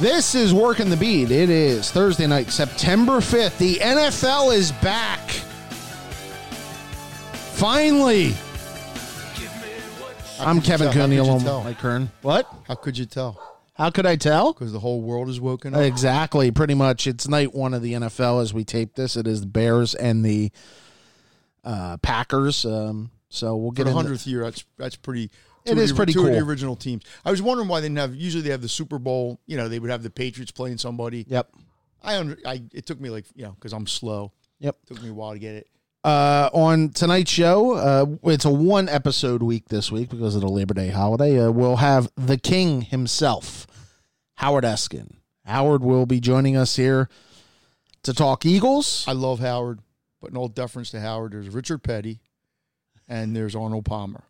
This is Working the Beat. It is Thursday night, September 5th. The NFL is back. Finally. I'm Kevin tell? How could you Cooney, tell? Mike Kern. What? How could you tell? How could I tell? Because the whole world is woken up. Exactly. Pretty much. It's night one of the NFL as we tape this. It is the Bears and the uh, Packers. Um, so we'll For get the into hundredth year, that's that's pretty. It is the- pretty two of the original teams. I was wondering why they didn't have. Usually they have the Super Bowl. You know, they would have the Patriots playing somebody. Yep. I under. I it took me like you know because I'm slow. Yep. It took me a while to get it. Uh, on tonight's show, uh, it's a one episode week this week because of the Labor Day holiday. Uh, we'll have the King himself, Howard Eskin. Howard will be joining us here to talk Eagles. I love Howard, but in all deference to Howard, there's Richard Petty, and there's Arnold Palmer.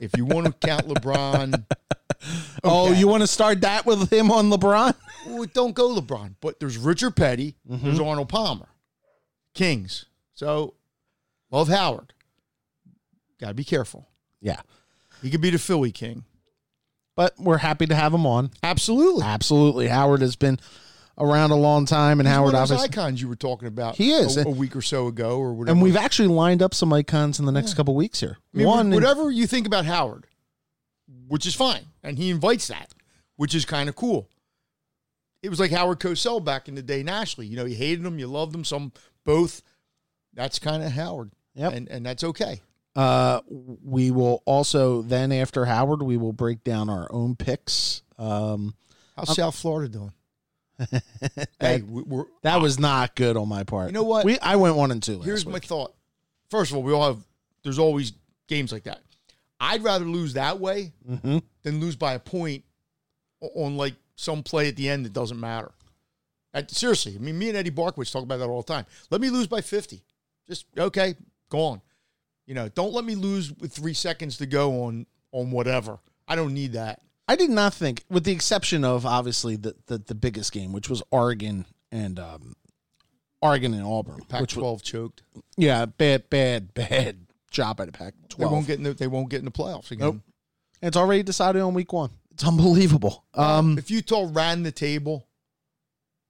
If you want to count LeBron, Oh, you want to start that with him on LeBron? well, don't go LeBron. But there's Richard Petty, Mm-hmm. there's Arnold Palmer, Kings. So love Howard. Got to be careful. Yeah, He could be the Philly King. but we're happy to have him on. Absolutely. Absolutely, Howard has been around a long time, and He's Howard one of those obviously. icons you were talking about. He is. a, a week or so ago, or whatever. And we've actually lined up some icons in the next couple weeks here. I mean, One, whatever you think about Howard, which is fine, and he invites that, which is kind of cool. It was like Howard Cosell back in the day nationally. You know, you hated him, you loved him, some both. That's kind of Howard. Yep. And and that's okay. Uh, we will also then after Howard, we will break down our own picks. Um, How's South Florida doing? hey, we- we're that was not good on my part. You know what? We I went one and two. Last here's my thought. First of all, we all have. There's always games like that. I'd rather lose that way Mhm. than lose by a point on like some play at the end that doesn't matter. I- seriously, I mean, me and Eddie Barkwitz talk about that all the time. Let me lose by 50. Just okay, go on. You know, don't let me lose with three seconds to go on on whatever. I don't need that. I did not think, with the exception of obviously the the, the biggest game, which was Oregon and um, Oregon and Auburn, which Pac-12 choked. yeah, bad, bad, bad job by the They Pac-12. won't get in the, they won't get in the playoffs again. Nope. It's already decided on week one. It's unbelievable. Um, if Utah ran the table,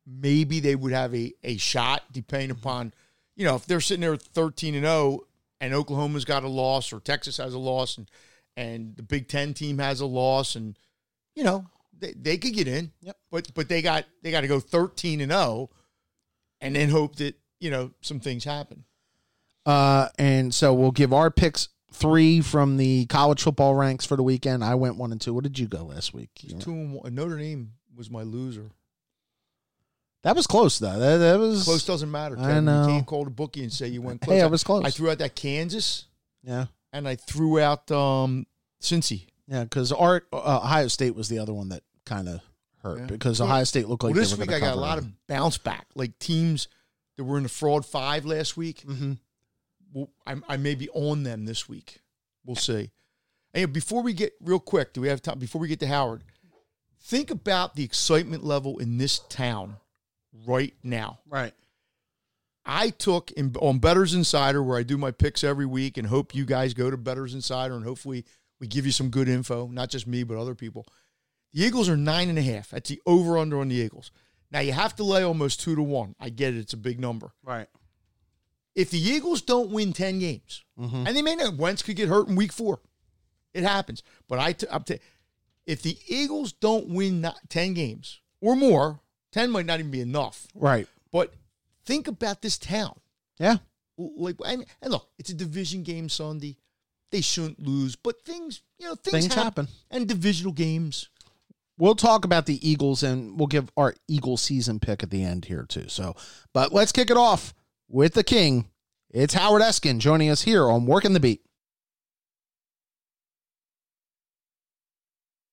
maybe they would have a, a shot, depending upon, you know, if they're sitting there 13 and 0 and Oklahoma's got a loss or Texas has a loss and, and the Big Ten team has a loss and, you know, they, they could get in. Yep. But but they got they got to go 13 and 0 and then hope that, you know, some things happen. Uh, and so we'll give our picks three from the college football ranks for the weekend. I went one and two. What did you go last week? You- Two and one. Notre Dame was my loser. That was close though. That, that was Close doesn't matter. I Kevin. know. You can't call the bookie and say you went close. Hey, I was close. I threw out that Kansas. Yeah, and I threw out um Cincy. Yeah. Because our uh, Ohio State was the other one that kind of hurt Yeah. because Well- Ohio State looked like well, this were week I got a lot them. of bounce back, like teams that were in the fraud five last week. Mhm. Well, I, I may be on them this week. We'll see. And before we get real quick, do we have time? Before we get to Howard, think about the excitement level in this town right now. right. I took in, on Betters Insider, where I do my picks every week, and hope you guys go to Betters Insider, and hopefully we give you some good info, not just me, but other people. The Eagles are nine and a half. That's the over under on the Eagles. Now you have to lay almost two to one. I get it; it's a big number. Right. If the Eagles don't win ten games, Mhm. and they may not, Wentz could get hurt in Week Four. It happens. But I, t- I'm t- if the Eagles don't win not ten games or more, ten might not even be enough. Right. But think about this town. Yeah. Like, and look, it's a division game Sunday. They shouldn't lose, but things, you know, things, Things happen. happen. And divisional games. We'll talk about the Eagles and we'll give our Eagle season pick at the end here too. So, but let's kick it off with the King. It's Howard Eskin joining us here on Working the Beat.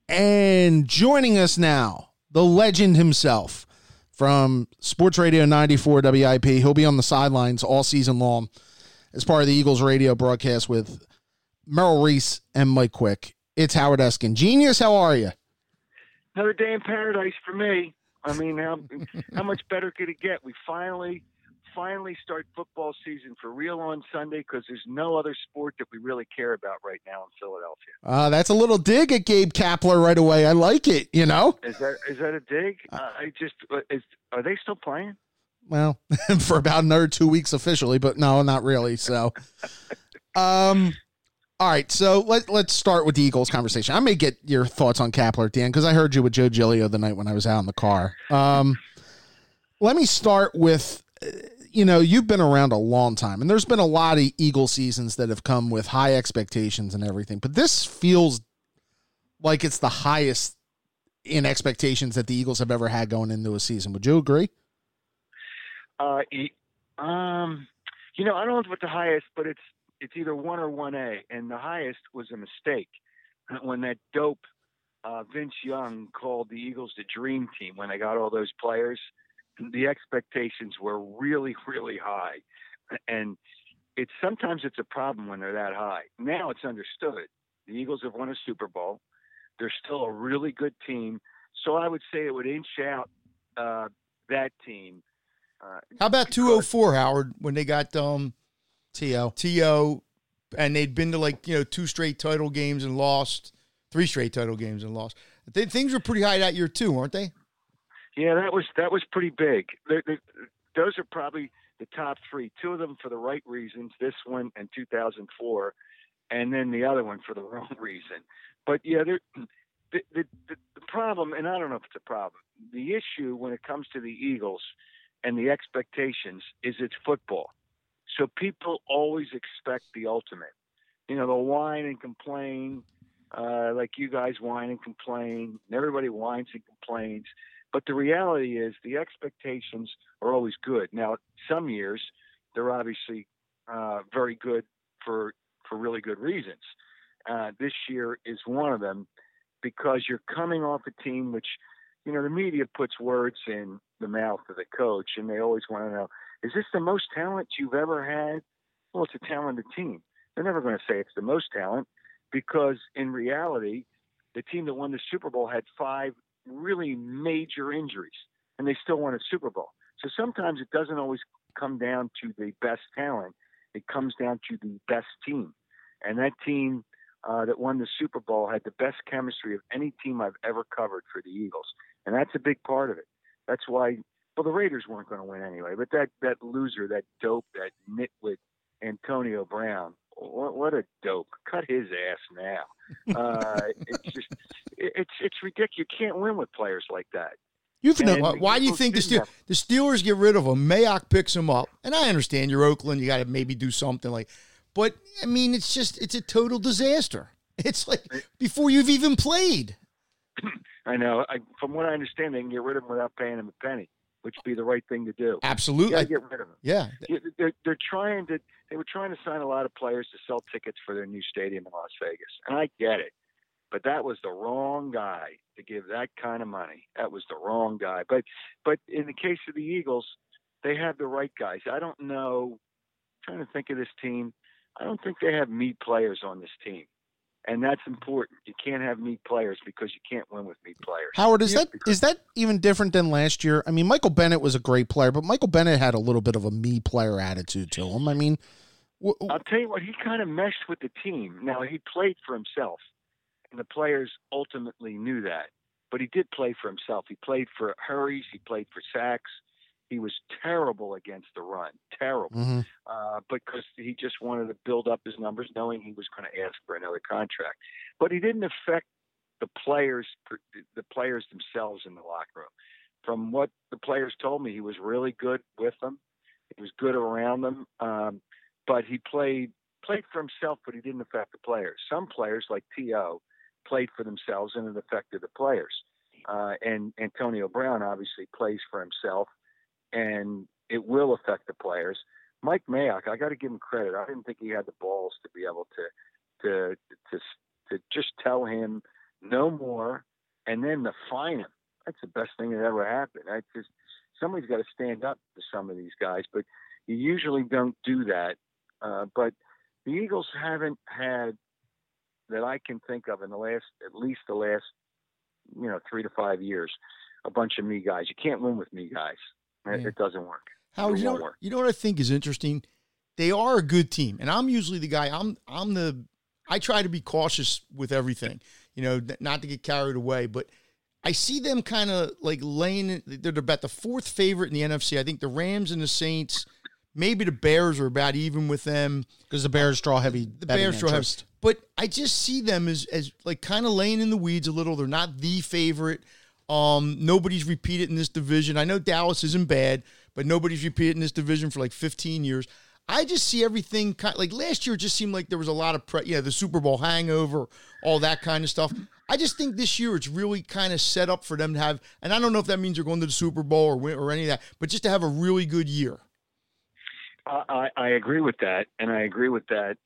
And joining us now, the legend himself from Sports Radio 94 WIP. He'll be on the sidelines all season long as part of the Eagles radio broadcast with Merrill Reese and Mike Quick. It's Howard Eskin. Genius, how are you? another day in paradise for me. I mean, how how much better could it get? We finally, finally start football season for real on Sunday because there's no other sport that we really care about right now in Philadelphia. Uh, that's a little dig at Gabe Kapler right away. I like it. You know, is that is that a dig? Uh, I just uh, is, are they still playing? Well, for about another two weeks officially, but no, not really. So, um, all right. So let let's start with the Eagles conversation. I may get your thoughts on Kapler at the end because I heard you with Joe Giglio the night when I was out in the car. Um, let me start with you know, you've been around a long time, and there's been a lot of Eagle seasons that have come with high expectations and everything. But this feels like it's the highest in expectations that the Eagles have ever had going into a season. Would you agree? Uh, um, you know, I don't know what the highest, but it's it's either one or one A, and the highest was a mistake when that dope uh, Vince Young called the Eagles the dream team when they got all those players the expectations were really, really high. And it's sometimes it's a problem when they're that high. Now it's understood. The Eagles have won a Super Bowl. They're still a really good team. So I would say it would inch out uh, that team. Uh, How about 204, Howard, when they got um, T.O. T.O. and they'd been to like, you know, two straight title games and lost, three straight title games and lost. They, things were pretty high that year, too, weren't they? Yeah, that was that was pretty big. They're, they're, those are probably the top three. Two of them for the right reasons. This one and 2004, and then the other one for the wrong reason. But yeah, the, the, the, the problem, and I don't know if it's a problem. The issue when it comes to the Eagles and the expectations is it's football. So people always expect the ultimate. You know, they'll whine and complain, uh, like you guys whine and complain, and everybody whines and complains. But the reality is the expectations are always good. Now, some years they're obviously uh, very good for for really good reasons. Uh, this year is one of them because you're coming off a team which, you know, the media puts words in the mouth of the coach, and they always want to know: Is this the most talent you've ever had? Well, it's a talented team. They're never going to say it's the most talent because in reality, the team that won the Super Bowl had five really major injuries, and they still won a Super Bowl. So sometimes it doesn't always come down to the best talent; it comes down to the best team. And that team uh, that won the Super Bowl had the best chemistry of any team I've ever covered for the Eagles, and that's a big part of it. That's why. Well, the Raiders weren't going to win anyway, but that that loser, that dope, that nitwit Antonio Brown, what, what a dope! Cut his ass now. Uh, it's just it's it's ridiculous. You can't win with players like that. You've know, why do you think the Steelers, the Steelers get rid of him? Mayock picks him up, and I understand you're Oakland. You got to maybe do something like, but I mean, it's just it's a total disaster. It's like before you've even played. I know. I, from what I understand, they can get rid of him without paying him a penny, which would be the right thing to do. Absolutely, get rid of them. Yeah, they're, they're trying to. They were trying to sign a lot of players to sell tickets for their new stadium in Las Vegas, and I get it. But that was the wrong guy to give that kind of money. That was the wrong guy. But but in the case of the Eagles, they have the right guys. I don't know. I'm trying to think of this team. I don't think they have me players on this team. And that's important. You can't have me players because you can't win with me players. Howard, is that is that even different than last year? I mean, Michael Bennett was a great player, but Michael Bennett had a little bit of a me player attitude to him. I mean, w- I'll tell you what, he kind of meshed with the team. Now he played for himself. And the players ultimately knew that. But he did play for himself. He played for hurries, he played for sacks. He was terrible against the run, terrible, mm-hmm. uh, because he just wanted to build up his numbers, knowing he was going to ask for another contract. But he didn't affect the players, the players themselves in the locker room. From what the players told me, he was really good with them. He was good around them, um, but he played played for himself, but he didn't affect the players. Some players, like T.O., played for themselves and it affected the players. Uh, and Antonio Brown obviously plays for himself, and it will affect the players. Mike Mayock, I got to give him credit. I didn't think he had the balls to be able to to to to just tell him no more, and then to fine him. That's the best thing that ever happened. I just somebody's got to stand up to some of these guys, but you usually don't do that. Uh, but the Eagles haven't had that I can think of in the last, at least the last, you know, three to five years, a bunch of me guys. You can't win with me guys. It, yeah. it doesn't work. Howard, you know, you know what I think is interesting? They are a good team, and I'm usually the guy. I'm I'm the I try to be cautious with everything, you know, not to get carried away. But I see them kind of like laying. They're about the fourth favorite in the NFC. I think the Rams and the Saints, maybe the Bears are about even with them because the Bears draw heavy. The Bears draw heavy. But I just see them as as like kind of laying in the weeds a little. They're not the favorite. Um, nobody's repeated in this division. I know Dallas isn't bad, but nobody's repeated in this division for like 15 years. I just see everything kind of, like last year. It just seemed like there was a lot of pre, yeah, the Super Bowl hangover, all that kind of stuff. I just think this year it's really kind of set up for them to have, and I don't know if that means they're going to the Super Bowl or or any of that, but just to have a really good year. I, I agree with that, and I agree with that.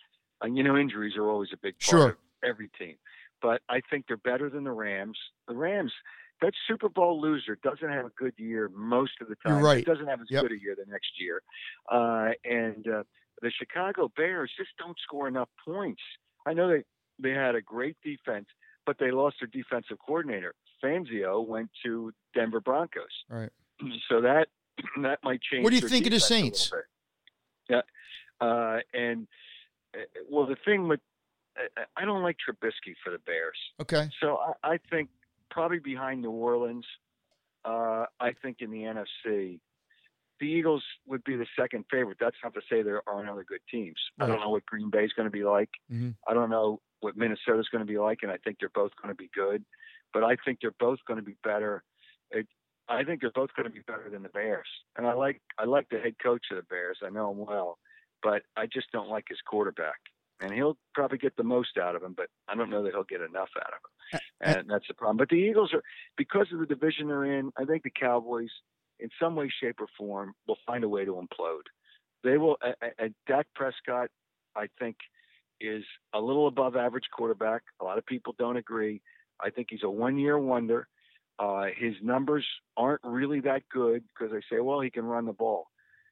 And you know, injuries are always a big part sure. of every team, but I think they're better than the Rams. The Rams, that Super Bowl loser doesn't have a good year most of the time. You're right. It doesn't have as yep. good a year the next year. Uh, and uh, the Chicago Bears just don't score enough points. I know they they had a great defense, but they lost their defensive coordinator. Fangio went to Denver Broncos. Right. So that that might change. What do you think of the Saints? Yeah, uh, and uh, well, the thing with I don't like Trubisky for the Bears. Okay. So I, I think probably behind New Orleans. Uh, I think in the NFC, the Eagles would be the second favorite. That's not to say there aren't other good teams. Right. I don't know what Green Bay is going to be like. Mm-hmm. I don't know what Minnesota is going to be like, and I think they're both going to be good. But I think they're both going to be better. It, I think they're both going to be better than the Bears. And I like I like the head coach of the Bears. I know him well, but I just don't like his quarterback. And he'll probably get the most out of him, but I don't know that he'll get enough out of him and that's the problem. But the Eagles are because of the division they're in. I think the Cowboys, in some way, shape, or form, will find a way to implode. They will. And Dak Prescott, I think, is a little above average quarterback. A lot of people don't agree. I think he's a one-year wonder. Uh, his numbers aren't really that good because they say, well, he can run the ball.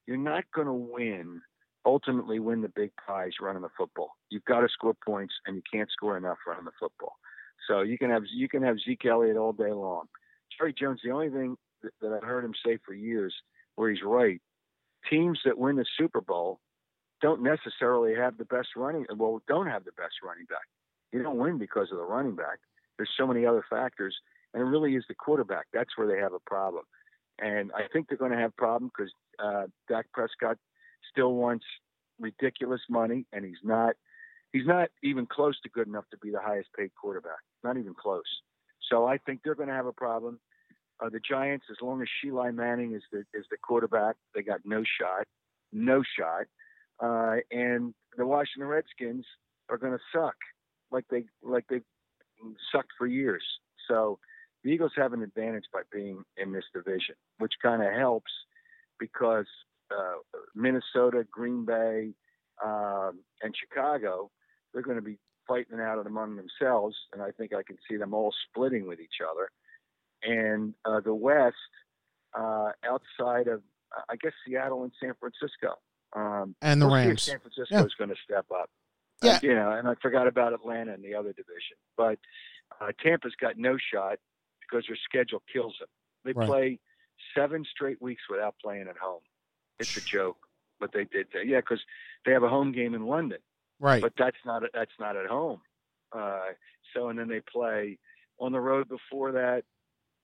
You're not going to win, ultimately win the big prize running the football. You've got to score points, and you can't score enough running the football. So you can have you can have Zeke Elliott all day long. Jerry Jones, the only thing that, I've heard him say for years, where he's right, teams that win the Super Bowl don't necessarily have the best running. Well, don't have the best running back. You don't win because of the running back. There's so many other factors, and it really is the quarterback. That's where they have a problem. And I think they're going to have a problem because uh, Dak Prescott still wants ridiculous money, and he's not he's not even close to good enough to be the highest paid quarterback. Not even close. So I think they're going to have a problem. Uh, the Giants, as long as Sheila Manning is the is the quarterback, they got no shot, no shot. Uh, and the Washington Redskins are going to suck like they like they sucked for years. So the Eagles have an advantage by being in this division, which kind of helps because uh, Minnesota, Green Bay, um, and Chicago they're going to be fighting out among themselves, and I think I can see them all splitting with each other. And uh, the West, uh, outside of, I guess, Seattle and San Francisco, um, and the we'll Rams, San Francisco yeah. is going to step up. Yeah, you know, and I forgot about Atlanta in the other division, but uh, Tampa's got no shot because their schedule kills them. They right. play seven straight weeks without playing at home. It's a joke, but they did. That. Yeah, because they have a home game in London. Right. But that's not that's not at home. Uh, so and then they play on the road before that,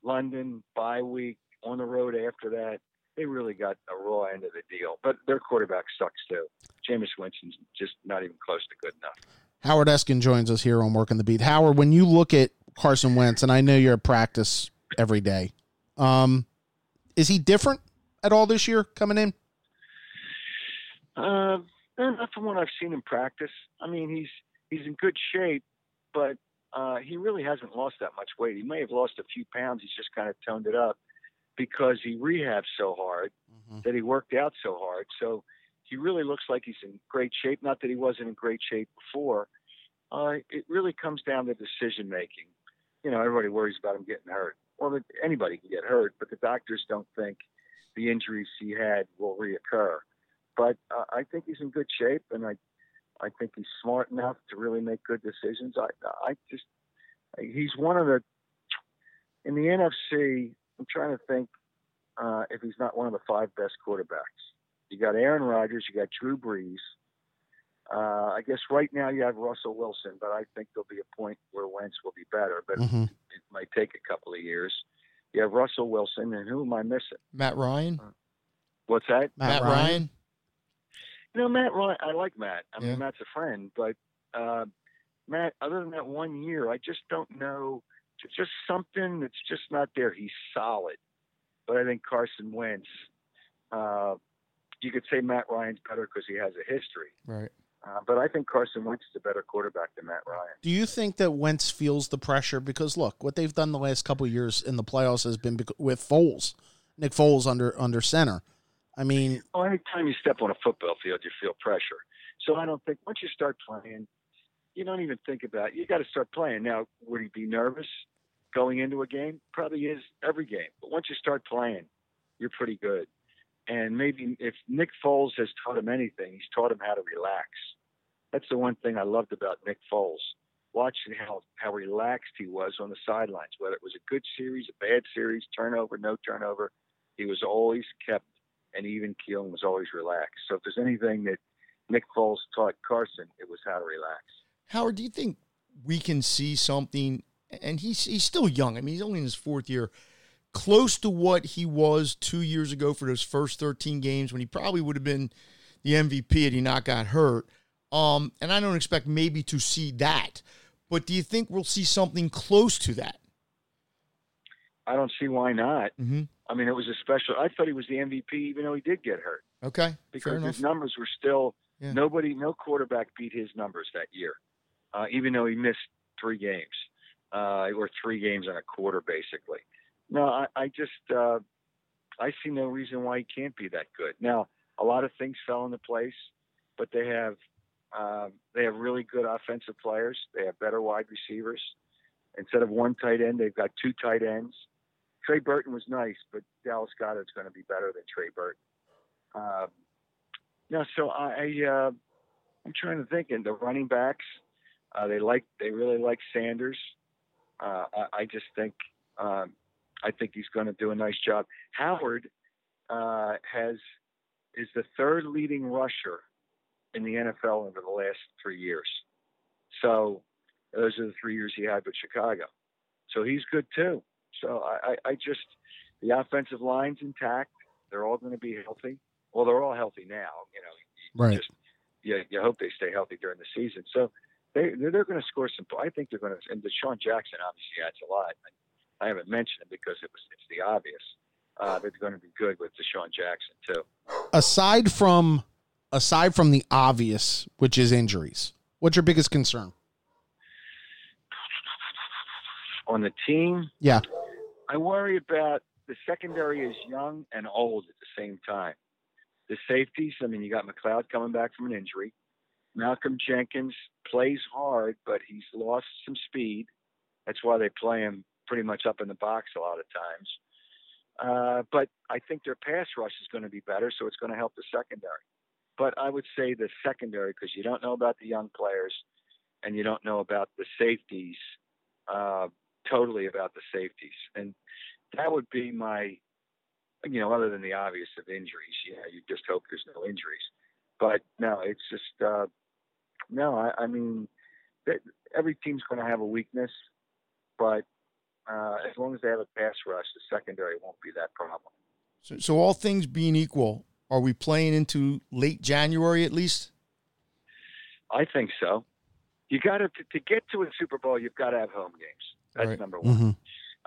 London bye week on the road after that. They really got a raw end of the deal. But their quarterback sucks too. Jameis Winston's just not even close to good enough. Howard Eskin joins us here on Working the Beat. Howard, when you look at Carson Wentz, and I know you're at practice every day, um, is he different at all this year coming in? Uh, Eh, not from what I've seen in practice. I mean, he's he's in good shape, but uh, he really hasn't lost that much weight. He may have lost a few pounds. He's just kind of toned it up because he rehabs so hard mm-hmm. that he worked out so hard. So he really looks like he's in great shape. Not that he wasn't in great shape before. Uh, it really comes down to decision making. You know, everybody worries about him getting hurt. Well, anybody can get hurt, but the doctors don't think the injuries he had will reoccur but uh, I think he's in good shape, and I I think he's smart enough to really make good decisions. I I just he's one of the in the NFC. I'm trying to think uh, if he's not one of the five best quarterbacks. You got Aaron Rodgers, you got Drew Brees. Uh, I guess right now you have Russell Wilson, but I think there'll be a point where Wentz will be better, but Mhm. it might take a couple of years. You have Russell Wilson, and who am I missing? Matt Ryan. What's that? Matt, Matt, Ryan. Ryan. You know, Matt Ryan. I like Matt. I mean, Yeah. Matt's a friend, but uh, Matt. Other than that one year, I just don't know. It's just something that's just not there. He's solid, but I think Carson Wentz. Uh, you could say Matt Ryan's better because he has a history, Right. uh, but I think Carson Wentz is a better quarterback than Matt Ryan. Do you think that Wentz feels the pressure? Because look, what they've done the last couple of years in the playoffs has been bec- with Foles, Nick Foles under under center. I mean, Well, anytime you step on a football field, you feel pressure. So I don't think once you start playing, you don't even think about it. You got to start playing. Now, would he be nervous going into a game? Probably is every game. But once you start playing, you're pretty good. And maybe if Nick Foles has taught him anything, he's taught him how to relax. That's the one thing I loved about Nick Foles. Watching how how relaxed he was on the sidelines, whether it was a good series, a bad series, turnover, no turnover, he was always kept and even keel was always relaxed. So if there's anything that Nick Foles taught Carson, it was how to relax. Howard, do you think we can see something? And he's he's still young. I mean, he's only in his fourth year. Close to what he was two years ago for those first 13 games when he probably would have been the MVP had he not got hurt. Um, and I don't expect maybe to see that. But do you think we'll see something close to that? I don't see why not. Mm-hmm. I mean, it was a special. I thought he was the MVP, even though he did get hurt, Okay, because his numbers were still Yeah. nobody, no quarterback beat his numbers that year, uh, even though he missed three games uh, or three games and a quarter, basically. No, I, I just uh, I see no reason why he can't be that good. Now, a lot of things fell into place, but they have um, they have really good offensive players. They have better wide receivers. Instead of one tight end, they've got two tight ends. Trey Burton was nice, but Dallas Goedert's going to be better than Trey Burton. Um, no, so I, uh, I'm trying to think. And the running backs, uh, they like they really like Sanders. Uh, I, I just think um, I think he's going to do a nice job. Howard uh, has is the third leading rusher in the NFL over the last three years. So those are the three years he had with Chicago. So he's good too. So I, I, I just the offensive line's intact. They're all going to be healthy. Well, they're all healthy now. You know, you Right. Just you, you hope they stay healthy during the season. So they they're, they're going to score some. Points. I think they're going to. And DeSean Jackson obviously adds a lot. I haven't mentioned it because it was it's the obvious. Uh, they're going to be good with DeSean Jackson too. aside from aside from the obvious, which is injuries, what's your biggest concern? On the team, Yeah. I worry about the secondary is young and old at the same time. The safeties, I mean, you got McLeod coming back from an injury. Malcolm Jenkins plays hard, but he's lost some speed. That's why they play him pretty much up in the box a lot of times. Uh, but I think their pass rush is going to be better, so it's going to help the secondary. But I would say the secondary, because you don't know about the young players and you don't know about the safeties, uh, totally about the safeties. And that would be my, you know, other than the obvious of injuries. Yeah, you just hope there's no injuries. But no, it's just, uh, no, I, I mean, every team's going to have a weakness, but uh, as long as they have a pass rush, the secondary won't be that problem. So, so all things being equal, are we playing into late January at least? I think so. You got to to get to a Super Bowl. You've got to have home games. That's Right. number one. Mm-hmm.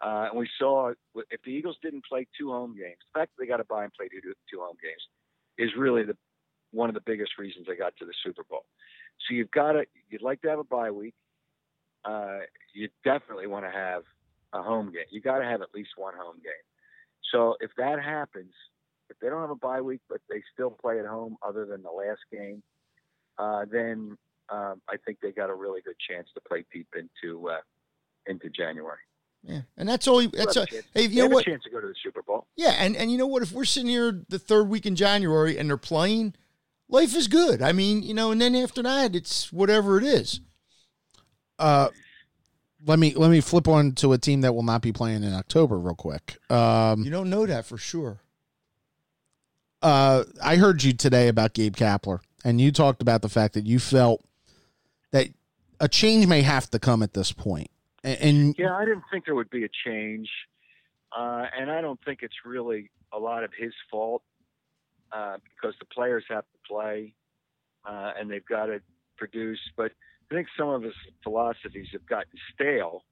Uh, and we saw if the Eagles didn't play two home games, the fact that they got to buy and play two, two home games is really the one of the biggest reasons they got to the Super Bowl. So you've got to you'd like to have a bye week. Uh, you definitely want to have a home game. You got to have at least one home game. So if that happens, if they don't have a bye week but they still play at home, other than the last game, uh, then um, I think they got a really good chance to play deep into uh, into January. Yeah, and that's all. you- That's They'll a, have a chance- hey, they you know have what? a chance to go to the Super Bowl. Yeah, and and you know what? If we're sitting here the third week in January and they're playing, life is good. I mean, you know, and then after that, it's whatever it is. Uh, let me let me flip on to a team that will not be playing in October real quick. Um, You don't know that for sure. uh, I heard you today about Gabe Kapler, and you talked about the fact that you felt that a change may have to come at this point. And, Yeah, I didn't think there would be a change, uh, and I don't think it's really a lot of his fault uh, because the players have to play uh, and they've got to produce. But I think some of his philosophies have gotten stale,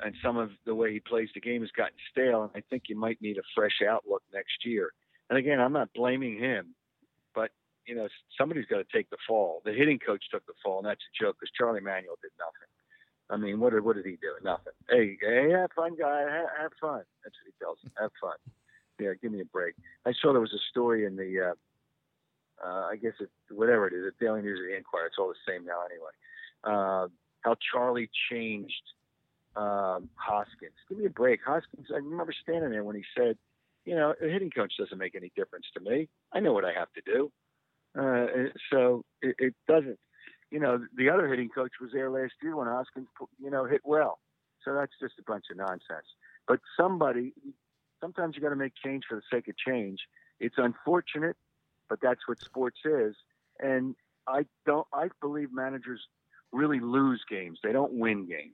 and some of the way he plays the game has gotten stale. And I think you might need a fresh outlook next year. And again, I'm not blaming him, but you know somebody's got to take the fall. The hitting coach took the fall, and that's a joke because Charlie Manuel did nothing. I mean, what did he do? Nothing. Hey, hey, have fun, guy. Have, have fun. That's what he tells him. Have fun. Yeah, give me a break. I saw there was a story in the, uh, uh, I guess it, whatever it is, the Daily News or the Inquirer. It's all the same now anyway. Uh, how Charlie changed um, Hoskins. Give me a break, Hoskins. I remember standing there when he said, "You know, a hitting coach doesn't make any difference to me. I know what I have to do." Uh, so it, it doesn't you know, the other hitting coach was there last year when Hoskins, you know, hit well. So that's just a bunch of nonsense. But somebody, sometimes you got to make change for the sake of change. It's unfortunate, but that's what sports is. And I don't, I believe managers really lose games. They don't win games.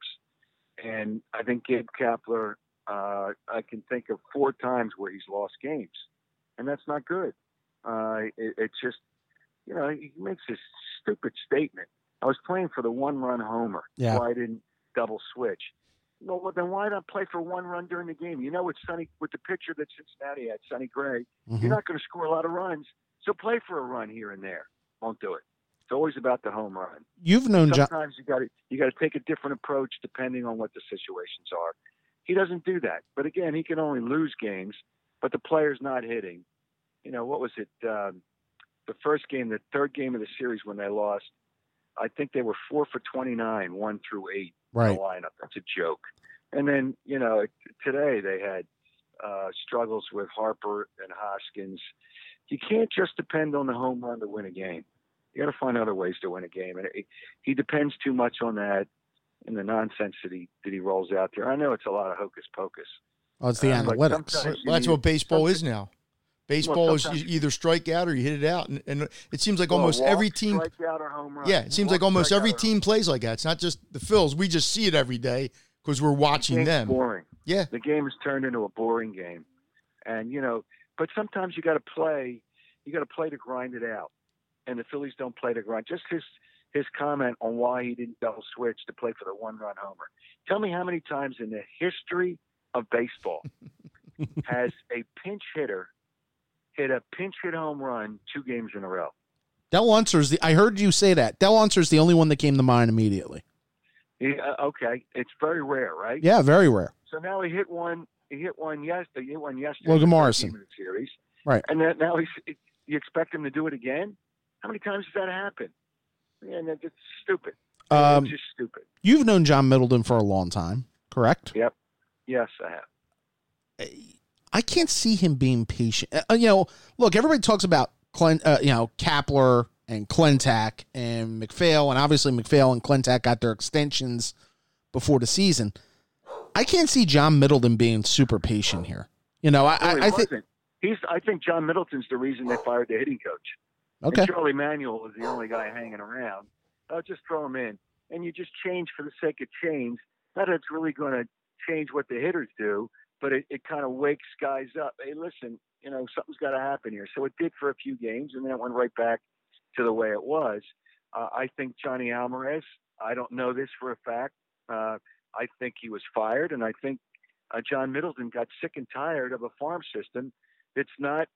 And I think Gabe Kapler, uh, I can think of four times where he's lost games, and that's not good. Uh, it, it's just you know, he makes this stupid statement. I was playing for the one run homer. Yeah. So I didn't double switch. No, well, then why not play for one run during the game? You know, with Sonny, with the pitcher that Cincinnati had, Sonny Gray, Mhm. you're not going to score a lot of runs. So play for a run here and there. Won't do it. It's always about the home run. you've known John. Sometimes you got to you got to take a different approach depending on what the situations are. He doesn't do that. But again, he can only lose games. But the player's not hitting. You know what was it? Um, the first game, the third game of the series when they lost. I think they were four for twenty nine, one through eight in the lineup. That's a joke. And then you know today they had uh, struggles with Harper and Hoskins. You can't just depend on the home run to win a game. You got to find other ways to win a game, and it, he depends too much on that and the nonsense that he that he rolls out there. I know it's a lot of hocus pocus. Oh, it's the Uh, analytics. Well, that's what baseball is now. Baseball is you either strike out or you hit it out, and, and it seems like Well, almost walk, every team. strikeout or home run. Yeah, it seems Walk, like almost every team plays like that. It's not just the Phils. We just see it every day because we're watching game's them. Boring. Yeah, The game has turned into a boring game, and you know. But sometimes you got to play. You got to play to grind it out, and the Phillies don't play to grind. Just his his comment on why he didn't double switch to play for the one run homer. Tell me how many times in the history of baseball has a pinch hitter hit a pinch hit home run two games in a row? Del Unser's the. I heard you say that. Del Unser's the only one that came to mind immediately. Yeah, okay, it's very rare, right? Yeah, very rare. So now he hit one. He hit one yesterday. He hit one yesterday. Logan in Morrison. of the series, Right. And then now he's. You expect him to do it again? How many times does that happen? Yeah, and it's stupid. Um, it's just stupid. you've known John Middleton for a long time, correct? Yep. Yes, I have. I can't see him being patient. Uh, you know, look, everybody talks about Clint, uh, you know, Kapler and Klentak and MacPhail, and obviously MacPhail and Klentak got their extensions before the season. I can't see John Middleton being super patient here. You know, I, No, I, I think. He's. I think John Middleton's the reason they fired the hitting coach. okay. And Charlie Manuel was the only guy hanging around. I'll just throw him in, and you just change for the sake of change. Not that it's really going to change what the hitters do, but it, it kind of wakes guys up. Hey, listen, you know something's got to happen here. So it did for a few games, and then it went right back to the way it was. Uh, I think Johnny Almaraz. I don't know this for a fact. Uh, I think he was fired, and I think uh, John Middleton got sick and tired of a farm system that's not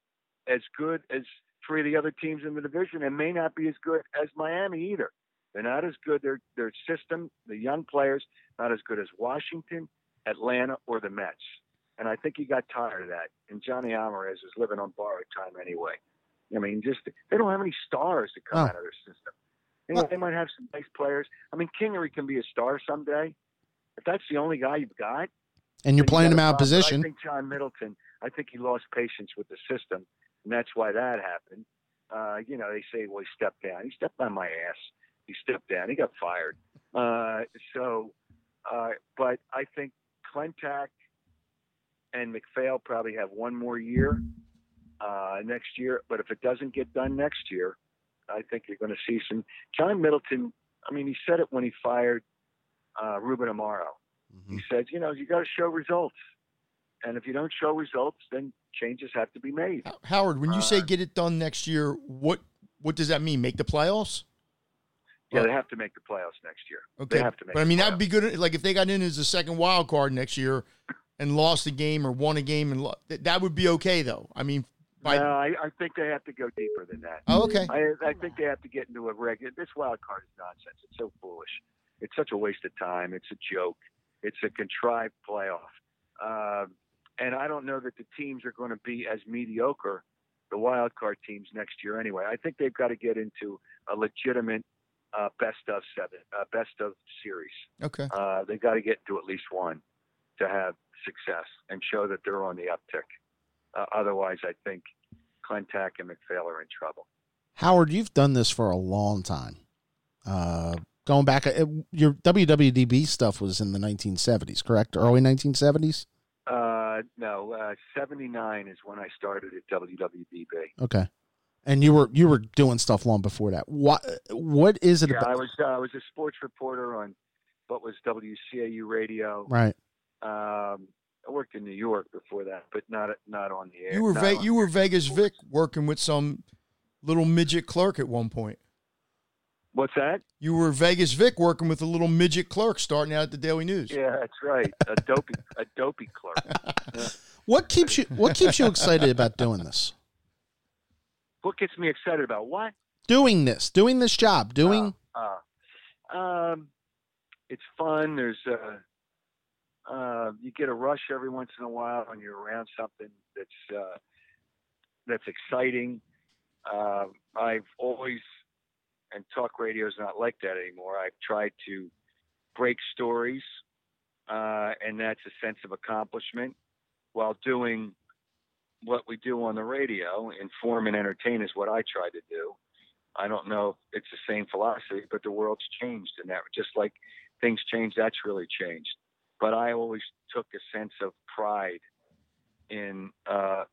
as good as three of the other teams in the division and may not be as good as Miami either. They're not as good. Their their system, the young players, not as good as Washington, Atlanta, or the Mets. And I think he got tired of that. And Johnny Almaraz is living on borrowed time anyway. I mean, just they don't have any stars to come Oh. out of their system. You know, they might have some nice players. I mean, Kingery can be a star someday. If that's the only guy you've got, And you're playing him out of position. I think John Middleton. I think he lost patience with the system, and that's why that happened. Uh, you know, they say, well, he stepped down. He stepped on my ass. He stepped down. He got fired. Uh, so, uh, but I think Klentak and MacPhail probably have one more year, uh, next year. But if it doesn't get done next year, I think you're going to see some. John Middleton, I mean, he said it when he fired uh, Ruben Amaro. Mm-hmm. He said, you know, you got to show results. And if you don't show results, then changes have to be made. Howard, when you say Uh, get it done next year, what what does that mean? Make the playoffs? Yeah, they have to make the playoffs next year. Okay, They have to make. but I mean that'd be good. Like if they got in as a second wild card next year and lost a game or won a game, and lo- that that would be okay though. I mean, by, No, I, I think they have to go deeper than that. oh, okay, I, I think they have to get into a regular. This wild card is nonsense. It's so foolish. It's such a waste of time. It's a joke. It's a contrived playoff. Um, and I don't know that the teams are going to be as mediocre, the wild card teams next year anyway. I think they've got to get into a legitimate uh, best of seven, uh, best of series. okay. Uh, they've got to get to at least one to have success and show that they're on the uptick. Uh, otherwise, I think Klentak and MacPhail are in trouble. Howard, you've done this for a long time. Uh, going back, uh, your WWDB stuff was in the 1970s, correct? Early 1970s. Uh, no, uh, 79 is when I started at WWDB. Okay, and you were you were doing stuff long before that. What what is it Yeah, I about? was uh, I was a sports reporter on what was WCAU radio. Right. Um, I worked in New York before that, but not not on the air. You were Ve- you were Vegas Vic working with some little midget clerk at one point. What's that? You were Vegas Vic working with a little midget clerk starting out at the Daily News. Yeah, that's right. A dopey a dopey clerk. What keeps you What keeps you excited about doing this? What gets me excited about what? Doing this, doing this job, doing. Uh, um, it's fun. There's uh, uh, you get a rush every once in a while when you're around something that's uh, that's exciting. Uh, I've always, and talk radio is not like that anymore. I've tried to break stories, uh, and that's a sense of accomplishment while doing what we do on the radio. Inform and entertain is what I try to do. I don't know if it's the same philosophy, but the world's changed in that. Just like things change, that's really changed. But I always took a sense of pride in uh,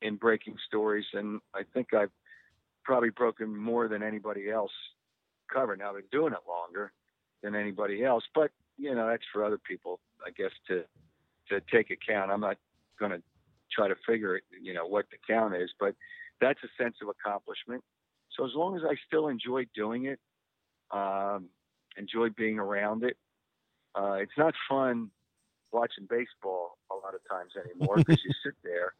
in breaking stories, and I think I've probably broken more than anybody else covered. Now I've been doing it longer than anybody else, but you know that's for other people, I guess, to to take account. I'm not going to try to figure you know, what the count is, but that's a sense of accomplishment. So as long as I still enjoy doing it, um, enjoy being around it, uh, it's not fun watching baseball a lot of times anymore because you sit there.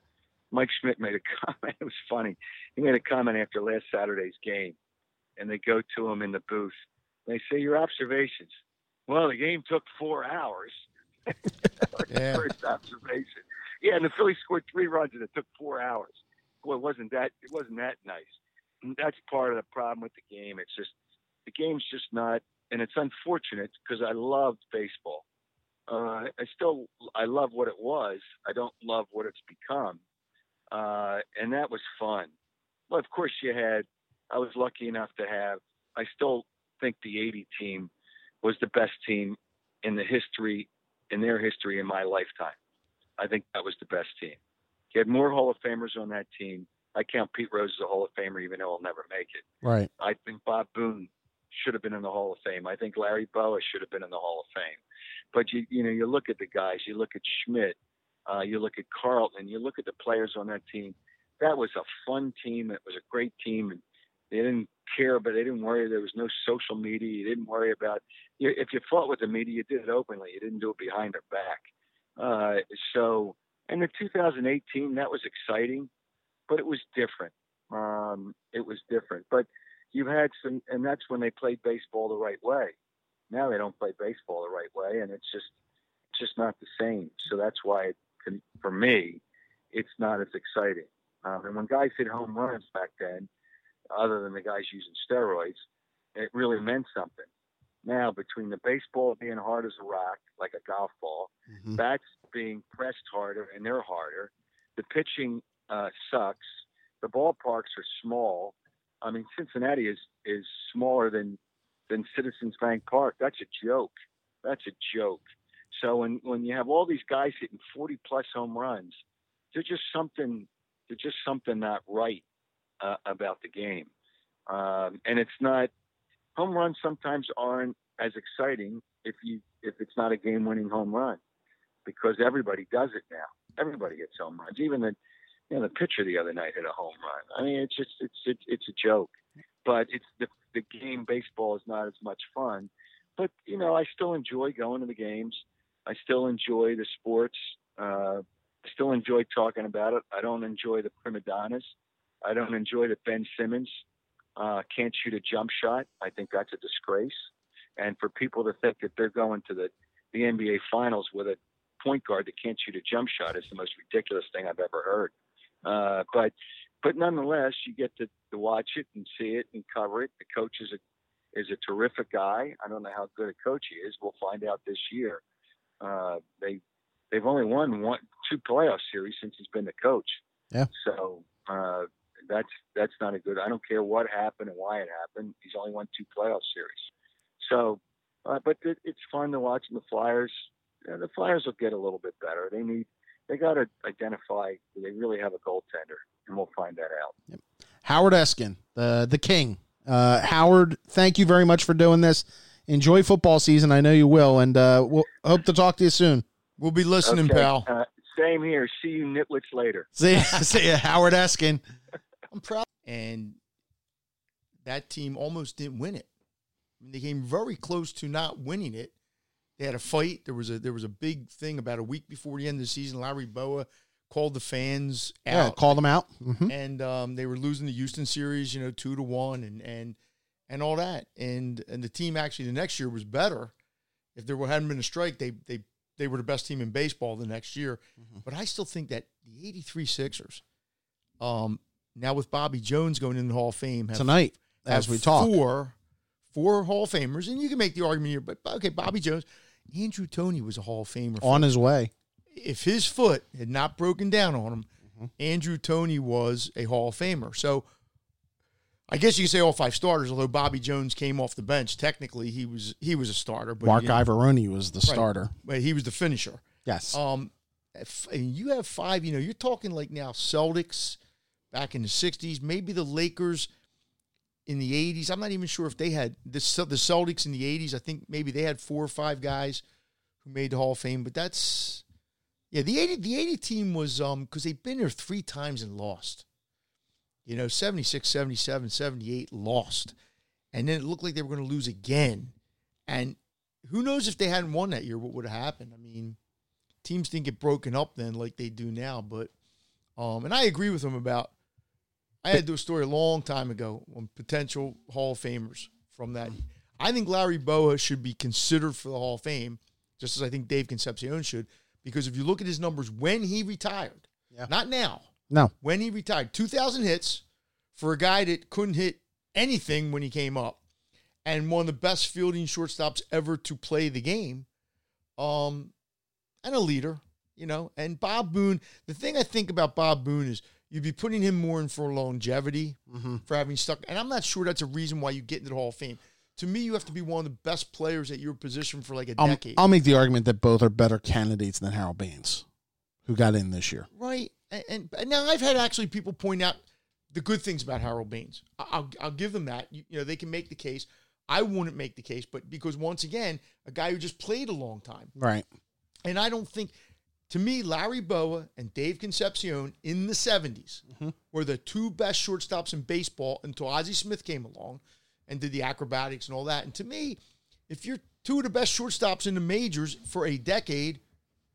Mike Schmidt made a comment. It was funny. He made a comment after last Saturday's game, and they go to him in the booth. They say, "Your observations." Well, the game took four hours. Yeah. First observation. Yeah, and the Phillies scored three runs, and it took four hours. Boy, wasn't that it wasn't that nice? And that's part of the problem with the game. It's just the game's just not, and it's unfortunate because I loved baseball. Uh, I still I love what it was. I don't love what it's become, uh, and that was fun. Well, of course you had. I was lucky enough to have. I still think the '80 team was the best team in the history, in their history, in my lifetime. I think that was the best team. You had more Hall of Famers on that team. I count Pete Rose as a Hall of Famer, even though he'll never make it. Right. I think Bob Boone should have been in the Hall of Fame. I think Larry Bowa should have been in the Hall of Fame. But you you know you look at the guys, you look at Schmidt, uh, you look at Carlton, you look at the players on that team. That was a fun team. It was a great team, and they didn't care, but they didn't worry. There was no social media. You didn't worry about you, if you fought with the media. You did it openly. You didn't do it behind their back. Uh, so, and the 2018 that was exciting, but it was different. Um, it was different, but you had some, and that's when they played baseball the right way. Now they don't play baseball the right way, and it's just it's just not the same. So that's why, it can, for me, it's not as exciting. Um, and when guys hit home runs back then, other than the guys using steroids, it really meant something. Now, between the baseball being hard as a rock, like a golf ball, Mhm. bats being pressed harder and they're harder, the pitching uh, sucks. The ballparks are small. I mean, Cincinnati is is smaller than than Citizens Bank Park. That's a joke. That's a joke. So when when you have all these guys hitting 40 plus home runs, there's just something there's just something not right uh, about the game, um, and it's not. Home runs sometimes aren't as exciting if you if it's not a game-winning home run, because everybody does it now. Everybody gets home runs. Even the you know the pitcher the other night hit a home run. I mean, it's just it's it's, a joke, but it's the the game. Baseball is not as much fun, but you know I still enjoy going to the games. I still enjoy the sports. Uh, I still enjoy talking about it. I don't enjoy the prima donnas. I don't enjoy that Ben Simmons uh, can't shoot a jump shot. I think that's a disgrace. And for people to think that they're going to the, the NBA Finals with a point guard that can't shoot a jump shot is the most ridiculous thing I've ever heard. Uh, but but nonetheless, you get to, to watch it and see it and cover it. The coach is a is a terrific guy. I don't know how good a coach he is. We'll find out this year. Uh, they they've only won one two playoff series since he's been the coach. Yeah. So uh, that's that's not a good. I don't care what happened and why it happened. He's only won two playoff series. So, uh, but it, it's fun to watch the Flyers. You know, the Flyers will get a little bit better. They need they got to identify do they really have a goaltender, and we'll find that out. Yep. Howard Eskin, the the king. Uh, Howard, thank you very much for doing this. Enjoy football season. I know you will, and uh, we'll hope to talk to you soon. We'll be listening, Okay, pal. Uh, same here. See you nitwits later. See, see ya, Howard Eskin. I'm proud. And that team almost didn't win it. I mean, they came very close to not winning it. They had a fight. There was a there was a big thing about a week before the end of the season. Larry Bowa called the fans Yeah, out, call them out. hmm and um, they were losing the Houston series, you know, two to one, and and and all that. And and the team actually the next year was better. If there hadn't been a strike, they they they were the best team in baseball the next year. But I still think that the '83 Sixers, um, now with Bobby Jones going in the Hall of Fame have, Tonight, as we talk. four four Hall of Famers, and you can make the argument here. But okay, Bobby Jones, Andrew Toney was a Hall of Famer. on his way. if his foot had not broken down on him, Mm-hmm. Andrew Toney was a Hall of Famer. So I guess you could say all five starters, although Bobby Jones came off the bench. Technically, he was he was a starter, but Mark he, didn't- Iavaroni was the starter. but he was the finisher. Yes. Um, if- and you have five. You know, you're talking like now Celtics back in the '60s, maybe the Lakers in the '80s. I'm not even sure if they had the the Celtics in the '80s. I think maybe they had four or five guys who made the Hall of Fame. But that's yeah, the '80 the '80 team was um because they've been there three times and lost. You know, 76, 77, 78 lost. And then it looked like they were going to lose again. And who knows if they hadn't won that year, what would have happened? I mean, teams didn't get broken up then like they do now. But um, and I agree with them about. I had to do a story a long time ago on potential Hall of Famers from that. I think Larry Bowa should be considered for the Hall of Fame, just as I think Dave Concepcion should, because if you look at his numbers when he retired, Yeah. not now, no. when he retired, two thousand hits for a guy that couldn't hit anything when he came up, and one of the best fielding shortstops ever to play the game um, and a leader, you know. And Bob Boone, the thing I think about Bob Boone is you'd be putting him more in for longevity, Mm-hmm. for having stuck. And I'm not sure that's a reason why you get into the Hall of Fame. To me, you have to be one of the best players at your position for like a I'll, decade, I'll make the argument that both are better candidates than Harold Baines, who got in this year. right? And, and, and now I've had actually people point out the good things about Harold Baines. I'll I'll give them that. You, you know, they can make the case. I wouldn't make the case, but because once again, a guy who just played a long time. Right. And I don't think, to me, Larry Bowa and Dave Concepcion in the 70s mm-hmm. were the two best shortstops in baseball until Ozzie Smith came along and did the acrobatics and all that. And to me, if you're two of the best shortstops in the majors for a decade,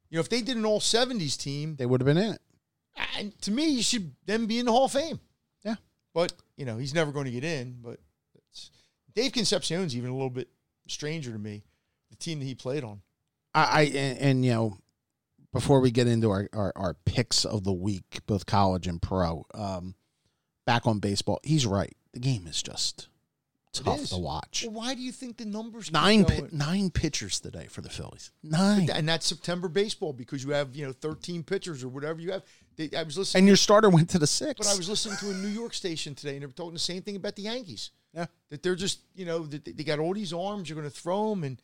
you know, if they did an all 70s team, They would have been in it. and to me, you should then be in the Hall of Fame. Yeah. But, you know, he's never going to get in. But Dave Concepcion's even a little bit stranger to me, the team that he played on. I, I and, and you know, before we get into our, our, our picks of the week, both college and pro, um, back on baseball, he's right. The game is just tough is. to watch. Well, why do you think the numbers Nine pi- nine pitchers today for the Phillies. Nine. and that's September baseball because you have you know 13 pitchers or whatever you have. They, I was listening, And your starter went to the six. but I was listening to a New York station today, and they were talking the same thing about the Yankees. Yeah. that they're just you know that they got all these arms. You're going to throw them, and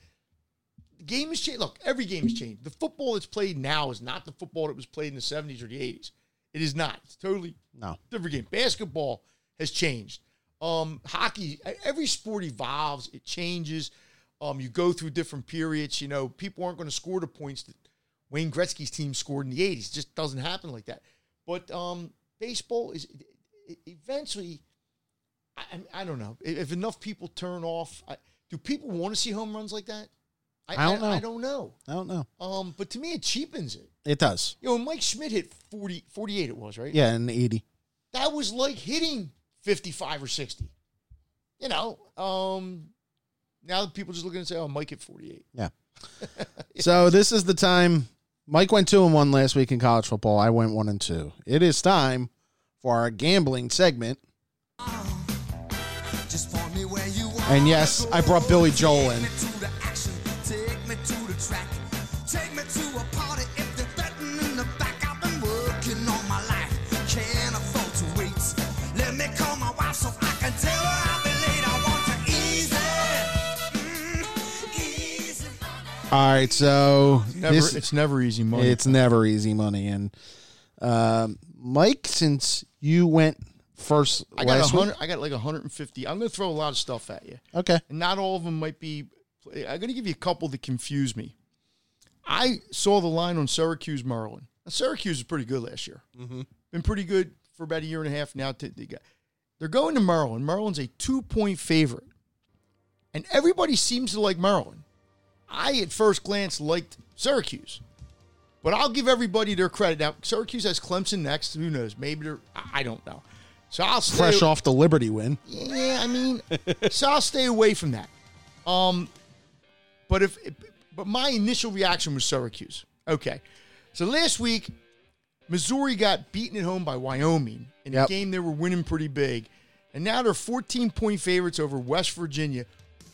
the game has changed. Look, every game has changed. The football that's played now is not the football that was played in the 70s or the 80s. It is not. It's totally No. different game. Basketball has changed. Um, hockey, every sport evolves. It changes. Um, you go through different periods. You know, people aren't going to score the points that Wayne Gretzky's team scored in the '80s. It just doesn't happen like that. But um, baseball is eventually. I, I don't know if enough people turn off. I, do people want to see home runs like that? I don't know. I, don't know. I don't know. Um, but to me, it cheapens it. It does. You know, Mike Schmidt hit 40, 48 it was, right? Yeah, in the 80. That was like hitting 55 or 60. You know, um, now people just looking and say, oh, Mike hit 48. Yeah. so this is the time. Mike went two and one last week in college football. I went one and two. It is time for our gambling segment. And yes, I brought Billy Joel in. All right, so Never, this- it's never easy money. it's never easy money. And um, Mike, since you went first I got last week. I got like 150. I'm going to throw a lot of stuff at you, okay, and not all of them might be. I'm going to give you a couple that confuse me. I saw the line on Syracuse, Maryland. Now, Syracuse was pretty good last year. Been pretty good for about a year and a half now. To, they got, they're going to Maryland. Maryland's a two point favorite, and everybody seems to like Maryland. I, at first glance, liked Syracuse. But I'll give everybody their credit. Now, Syracuse has Clemson next. Who knows? Maybe they're, I don't know. So I'll stay, fresh off the Liberty win. Yeah, I mean, so I'll stay away from that. Um, but if, but my initial reaction was Syracuse. Okay, so last week, Missouri got beaten at home by Wyoming in Yep. a game they were winning pretty big, and now they're 14 point favorites over West Virginia,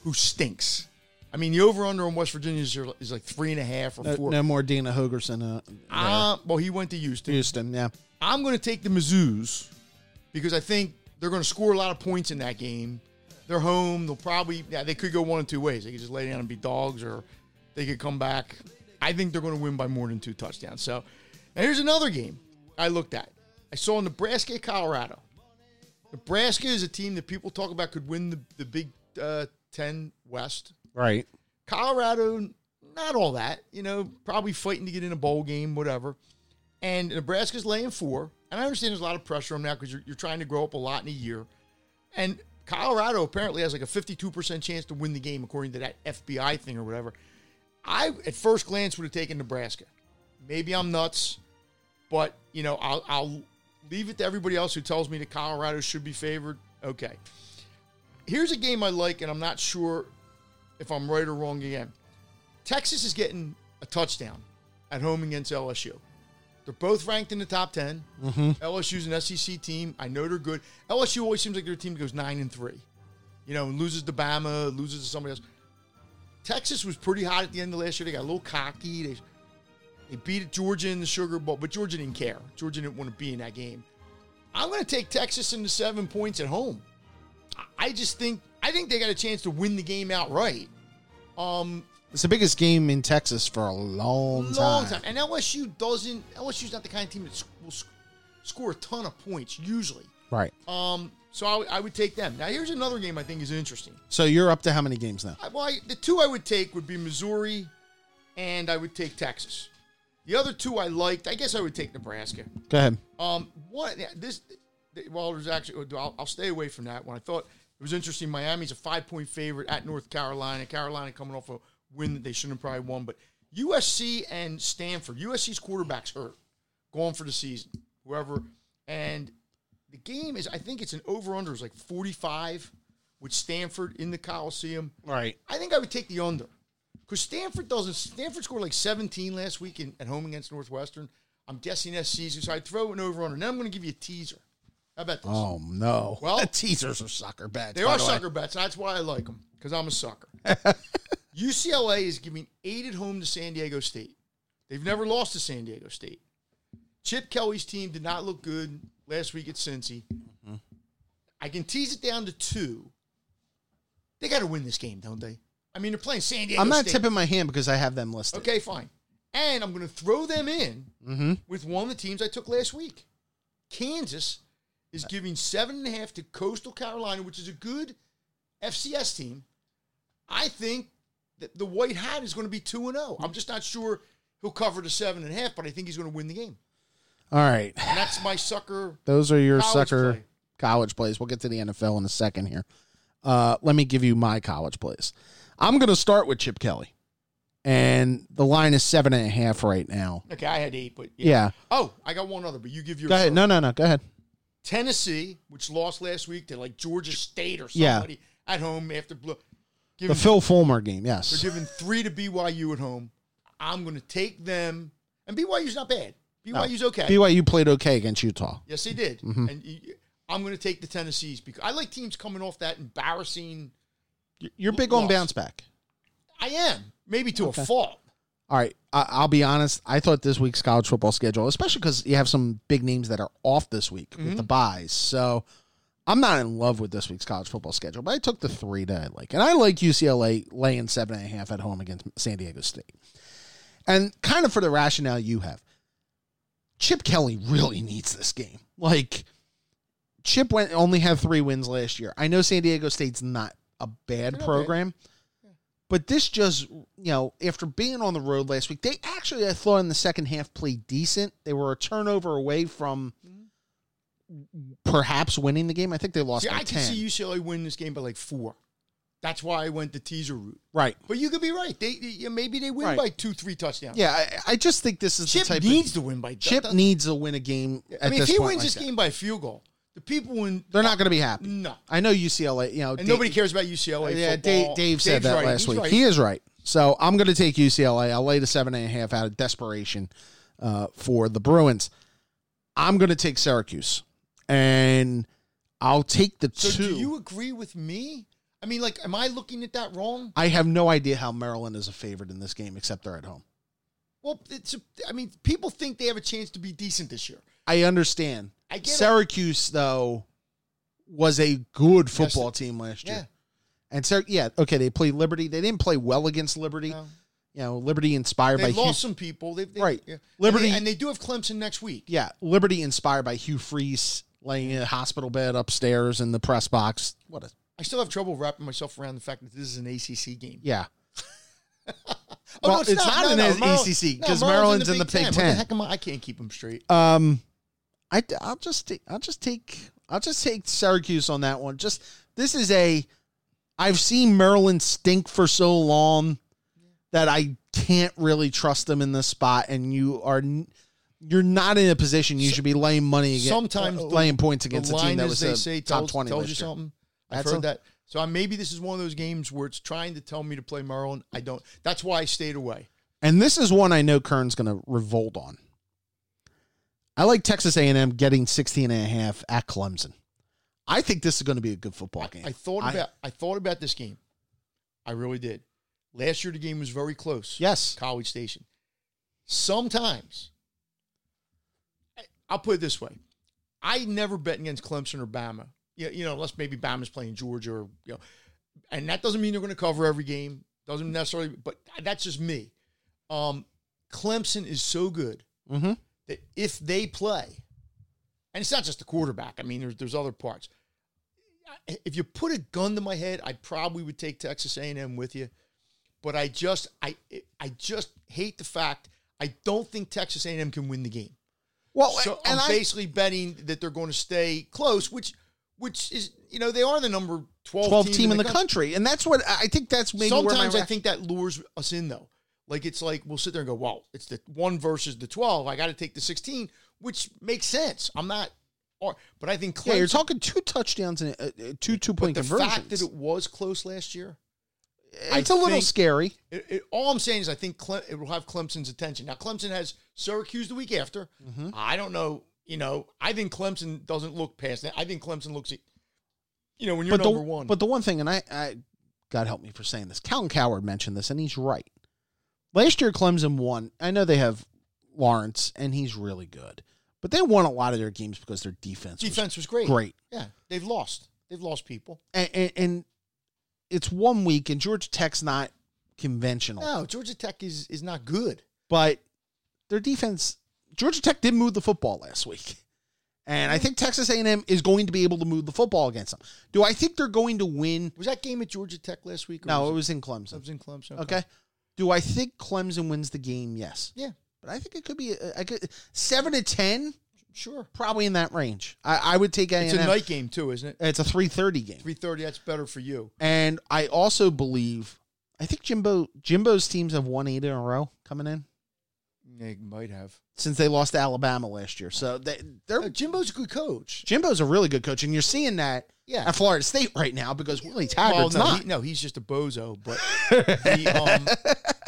who stinks. I mean, the over under on West Virginia is, is like three and a half or No, four. no more Dana Holgorsen. Uh, Uh, well, he went to Houston. Houston, yeah. I'm going to take the Mizzous because I think they're going to score a lot of points in that game. They're home. They'll probably, yeah, they could go one of two ways. They could just lay down and be dogs, or they could come back. I think they're going to win by more than two touchdowns. So, and here's another game I looked at. I saw Nebraska, Colorado. Nebraska is a team that people talk about could win the, the Big uh, Ten West. Right. Colorado, not all that. You know, probably fighting to get in a bowl game, whatever. And Nebraska's laying four. And I understand there's a lot of pressure on them now because you're, you're trying to grow up a lot in a year. And Colorado apparently has like a 52% chance to win the game, according to that FPI thing or whatever. I, at first glance, would have taken Nebraska. Maybe I'm nuts, but, you know, I'll, I'll leave it to everybody else who tells me that Colorado should be favored. Okay. Here's a game I like, and I'm not sure if I'm right or wrong again. Texas is getting a touchdown at home against LSU. They're both ranked in the top 10. Mm-hmm. LSU's an SEC team. I know they're good. LSU always seems like they're team goes 9 and 3. You know, and loses to Bama, loses to somebody else. Texas was pretty hot at the end of last year. They got a little cocky. They, they beat Georgia in the Sugar Bowl, but Georgia didn't care. Georgia didn't want to be in that game. I'm going to take Texas into seven points at home. I just think I think they got a chance to win the game outright. Um, It's the biggest game in Texas for a long, long time. time. And LSU doesn't. LSU's not the kind of team that will s- score a ton of points usually. Right. Um, so I, would- take them. Now here's another game I think is interesting. So you're up to how many games now? I, well, I, the two I would take would be Missouri, and I would take Texas. The other two I liked. I guess I would take Nebraska. Go ahead. Um, yeah, this well, there's actually I'll, I'll stay away from that one. I thought it was interesting. Miami's a five point favorite at North Carolina. Carolina coming off a win that they shouldn't have probably won, but USC and Stanford. USC's quarterbacks hurt, going for the season. Whoever and the game is. I think it's an over under is like 45 with Stanford in the Coliseum. Right. I think I would take the under because Stanford doesn't. Stanford scored like 17 last week in, at home against Northwestern. I'm guessing that's season, so I'd throw an over under. Now I'm going to give you a teaser. How about this? Oh no. Well- teasers are sucker bets. they by are the way. sucker bets. That's why I like them because I'm a sucker. UCLA is giving eight at home to San Diego State. They've never lost to San Diego State. Chip Kelly's team did not look good last week at Cincy. Mm-hmm. I can tease it down to two. They got to win this game, don't they? I mean, they're playing San Diego I'm not State. tipping my hand because I have them listed. Okay, fine. And I'm going to throw them in Mm-hmm. with one of the teams I took last week. Kansas is giving seven and a half to Coastal Carolina, which is a good FCS team. I think that the White Hat is going to be two and zero. I'm just not sure he'll cover the seven and a half, but I think he's going to win the game. All right. And that's my sucker. Those are your College sucker play. college plays. We'll get to the NFL in a second here. Uh, let me give you my college plays. I'm going to start with Chip Kelly, and the line is seven and a half right now. Okay, I had eight, but Yeah. Oh, I got one other, but you give your. Go ahead. No, no, no. Go ahead. Tennessee, which lost last week to like Georgia State or Yeah. somebody at home after blue. The Phil Fulmer game. Yes. They're giving three to BYU at home. I'm going to take them, and BYU's not bad. BYU's okay. BYU played okay against Utah. yes, they did. Mm-hmm. And I'm going to take the Tennessees because I like teams coming off that embarrassing. You're big on bounce back. I am maybe to a fault. All right. I- I'll be honest. I thought this week's college football schedule, especially because you have some big names that are off this week with the mm-hmm. byes. So I'm not in love with this week's college football schedule, but I took the three that I like. And I like UCLA laying seven and a half at home against San Diego State. And kind of for the rationale you have, Chip Kelly really needs this game. Like, Chip went only had three wins last year. I know San Diego State's not a bad bad. But this just you know after being on the road last week, they actually I thought in the second half played decent. They were a turnover away from perhaps winning the game. I think they lost See, I can ten. see UCLA win this game by like four. That's why I went the teaser route. right? But you could be right. They, they- maybe they win Right. by two, three touchdowns. Yeah, I, I just think this is Chip the type needs of to win by Chip needs to win a game. I mean, if he wins like this that. game by a field goal, the people in they're not going to be happy. no, I know UCLA. You know, and Dave- nobody cares about UCLA. Yeah, football. Dave, Dave said Dave's that right. last He's week. right. He is right. So I'm going to take UCLA. I'll lay the seven and a half out of desperation uh, for the Bruins. I'm going to take Syracuse, and I'll take the So two. do you agree with me? I mean, like, am I looking at that wrong? I have no idea how Maryland is a favorite in this game, except they're at home. Well, it's. A, I mean, people think they have a chance to be decent this year. I understand. I get it. Syracuse, though, was a good football team last year. Yeah. And so yeah, okay, they played Liberty. They didn't play well against Liberty. No. You know, Liberty inspired They by lost Hugh, some people. They've, they, Right. Yeah. Liberty- and they, and they do have Clemson next week. yeah, Liberty inspired by Hugh Freeze laying in a hospital bed upstairs in the press box. What a I still have trouble wrapping myself around the fact that this is an ACC game. yeah. Oh, Well, it's not an ACC, 'cause no, Maryland's in the Big What the Ten. heck am I? I can't keep them straight. Um, I I'll just take, I'll just take I'll just take Syracuse on that one. Just this is a I've seen Maryland stink for so long that I can't really trust them in this spot, and you are you're not in a position you should be laying money against Sometimes uh, the- laying points The against a team that was they say, top tells, twenty tells you year. something. I've That's heard a- that. So I, maybe this is one of those games where it's trying to tell me to play Maryland. I don't. That's why I stayed away. And this is one I know Kern's going to revolt on. I like Texas A&M getting 16 and a half at Clemson. I think this is going to be a good football game. I thought I- about. I thought about this game. I really did. Last year the game was very close. yes. College Station. Sometimes, I'll put it this way: I never bet against Clemson or Bama. You, you know, unless maybe Bama's playing Georgia, or you know, and that doesn't mean they're going to cover every game. Doesn't necessarily, but that's just me. Um, Clemson is so good Mm-hmm. That if they play, and it's not just the quarterback. I mean, there's there's other parts. If you put a gun to my head, I probably would take Texas A&M with you. But I just I I just hate the fact I don't think Texas A&M can win the game. Well, So I'm I, basically betting that they're going to stay close, which which is you know they are the number 12, 12 team, in the country. And that's what I think that's maybe Sometimes I think that lures us in though. Like it's like we'll sit there and go, "Well, it's the one versus the twelve. I got to take the sixteen, which makes sense. I'm not, or but I think Clemson, Yeah, you're talking two touchdowns and uh, two two point the conversions. The fact that it was close last year. it's I a little scary. It, it, all I'm saying is I think Cle- it will have Clemson's attention. Now Clemson has Syracuse the week after. Mm-hmm. I don't know. You know, I think Clemson doesn't look past that. I think Clemson looks you know, when you're But the, number one. but the one thing, and I, I, God help me for saying this, Colin Cowherd mentioned this, and he's right. Last year, Clemson won. I know they have Lawrence, and he's really good, but they won a lot of their games because their defense, was defense was great. great. Yeah, they've lost. They've lost people. And, and, and it's one week, and Georgia Tech's not conventional, No, Georgia Tech is is not good. but their defense, Georgia Tech did move the football last week. And I hmm. think Texas A&M is going to be able to move the football against them. Do I think they're going to win? Was that game at Georgia Tech last week? No, was it was in Clemson. it was in Clemson. Okay. Do I think Clemson wins the game? Yes. Yeah, But I think it could be a, I could, seven to ten, sure. probably in that range. I, I would take A&M. It's a night game too, isn't it? It's a three thirty game. Three thirty. That's better for you. And I also believe, I think Jimbo Jimbo's teams have won eight in a row coming in They might have. since they lost to Alabama last year. So they, they're Uh, Jimbo's a good coach. Jimbo's a really good coach, and you're seeing that Yeah. at Florida State right now because Willie Well, Taggart's no, not. he, no, he's just a bozo. But the, um,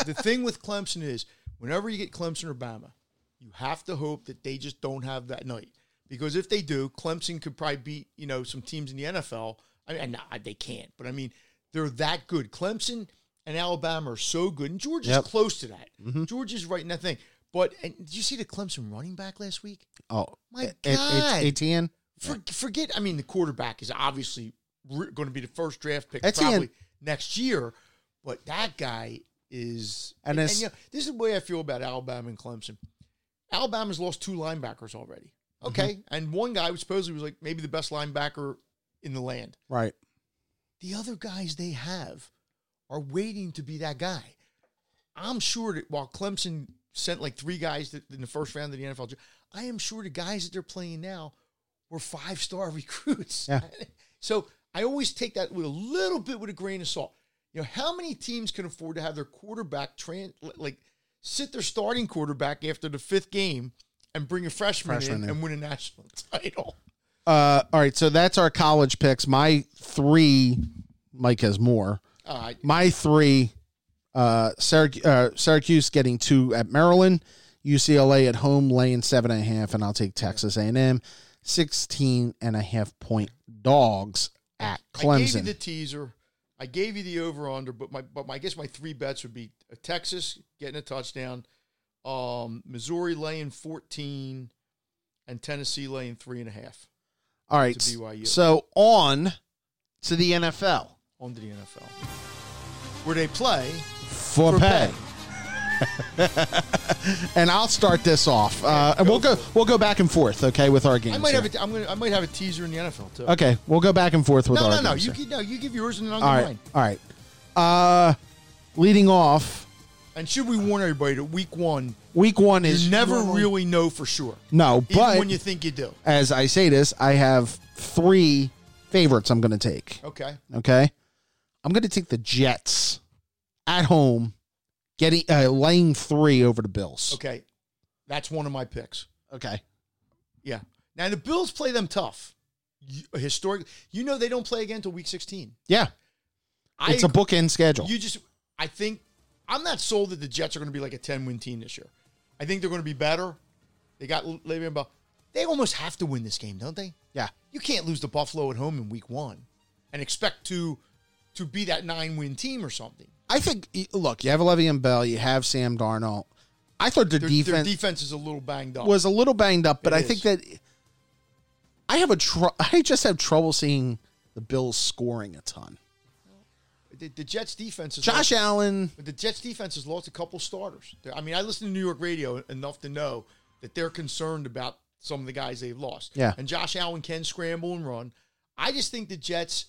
the thing with Clemson is, whenever you get Clemson or Bama, you have to hope that they just don't have that night. Because if they do, Clemson could probably beat you know some teams in the NFL. I mean, nah, they can't, but I mean, they're that good. Clemson and Alabama are so good, and Georgia's Yep. close to that. Mhm. Georgia's right in that thing. But and did you see the Clemson running back last week? oh, My it- God. Etienne. For, Forget, I mean, the quarterback is obviously re- going to be the first draft pick Etienne. probably next year, but that guy is. And And, it's- you know, this is the way I feel about Alabama and Clemson. Alabama's lost two linebackers already. Mm-hmm. Okay, and one guy was supposedly was like maybe the best linebacker in the land. Right. The other guys they have are waiting to be that guy. I'm sure that while Clemson sent like three guys that, in the first round of the NFL, I am sure the guys that they're playing now were five star recruits. Yeah. So I always take that with a little bit with a grain of salt. You know, how many teams can afford to have their quarterback tran like sit their starting quarterback after the fifth game and bring a freshman, Freshman in in. and win a national title? Uh, all right. So that's our college picks. My three. Mike has more. Right. My three. Uh, Syrac- uh, Syracuse getting two at Maryland. UCLA at home laying seven and a half, and I'll take Texas A&M. 16 and a half point dogs at I gave you Clemson. the teaser. I gave you the over under, but my but my I guess my three bets would be uh, Texas getting a touchdown, um, Missouri laying fourteen, and Tennessee laying three and a half All right. BYU. So on to the NFL on to the NFL, where they play for, for pay. and I'll start this off. Uh, and we'll go we'll go back and forth, okay, with our games. I might here. have a, I'm gonna I might have a teaser in the NFL too. Okay, we'll go back and forth with no, our no, no. games You no, you give yours and then I'll All give mine. All right. Uh leading off, And should we warn everybody that week one, week 1 is you never normally- really know for sure, No, but when you think you do. as I say this, I have 3 favorites I'm going to take. Okay. Okay? I'm going to take the Jets at home getting uh, laying 3 over the Bills. Okay. That's one of my picks. Okay. Yeah. Now the Bills play them tough. Historically, you know they don't play again until week 16. Yeah. I, It's a bookend schedule. You just, I think, I'm not sold that the Jets are going to be like a 10 win team this year. I think they're going to be better. They got Le'Veon Bell. They almost have to win this game, don't they? yeah. You can't lose to Buffalo at home in week one and expect to to be that nine win team or something. I think look, you have Le'Veon Bell, you have Sam Darnold. I thought their, Their defense their defense is a little banged up. was a little banged up, but It I think that I have a tr- I just have trouble seeing the Bills scoring a ton. the, the Jets defense is Josh Allen, But the Jets defense has lost a couple starters. I mean, I listen to New York radio enough to know that they're concerned about some of the guys they've lost. Yeah. And Josh Allen can scramble and run. I just think the Jets,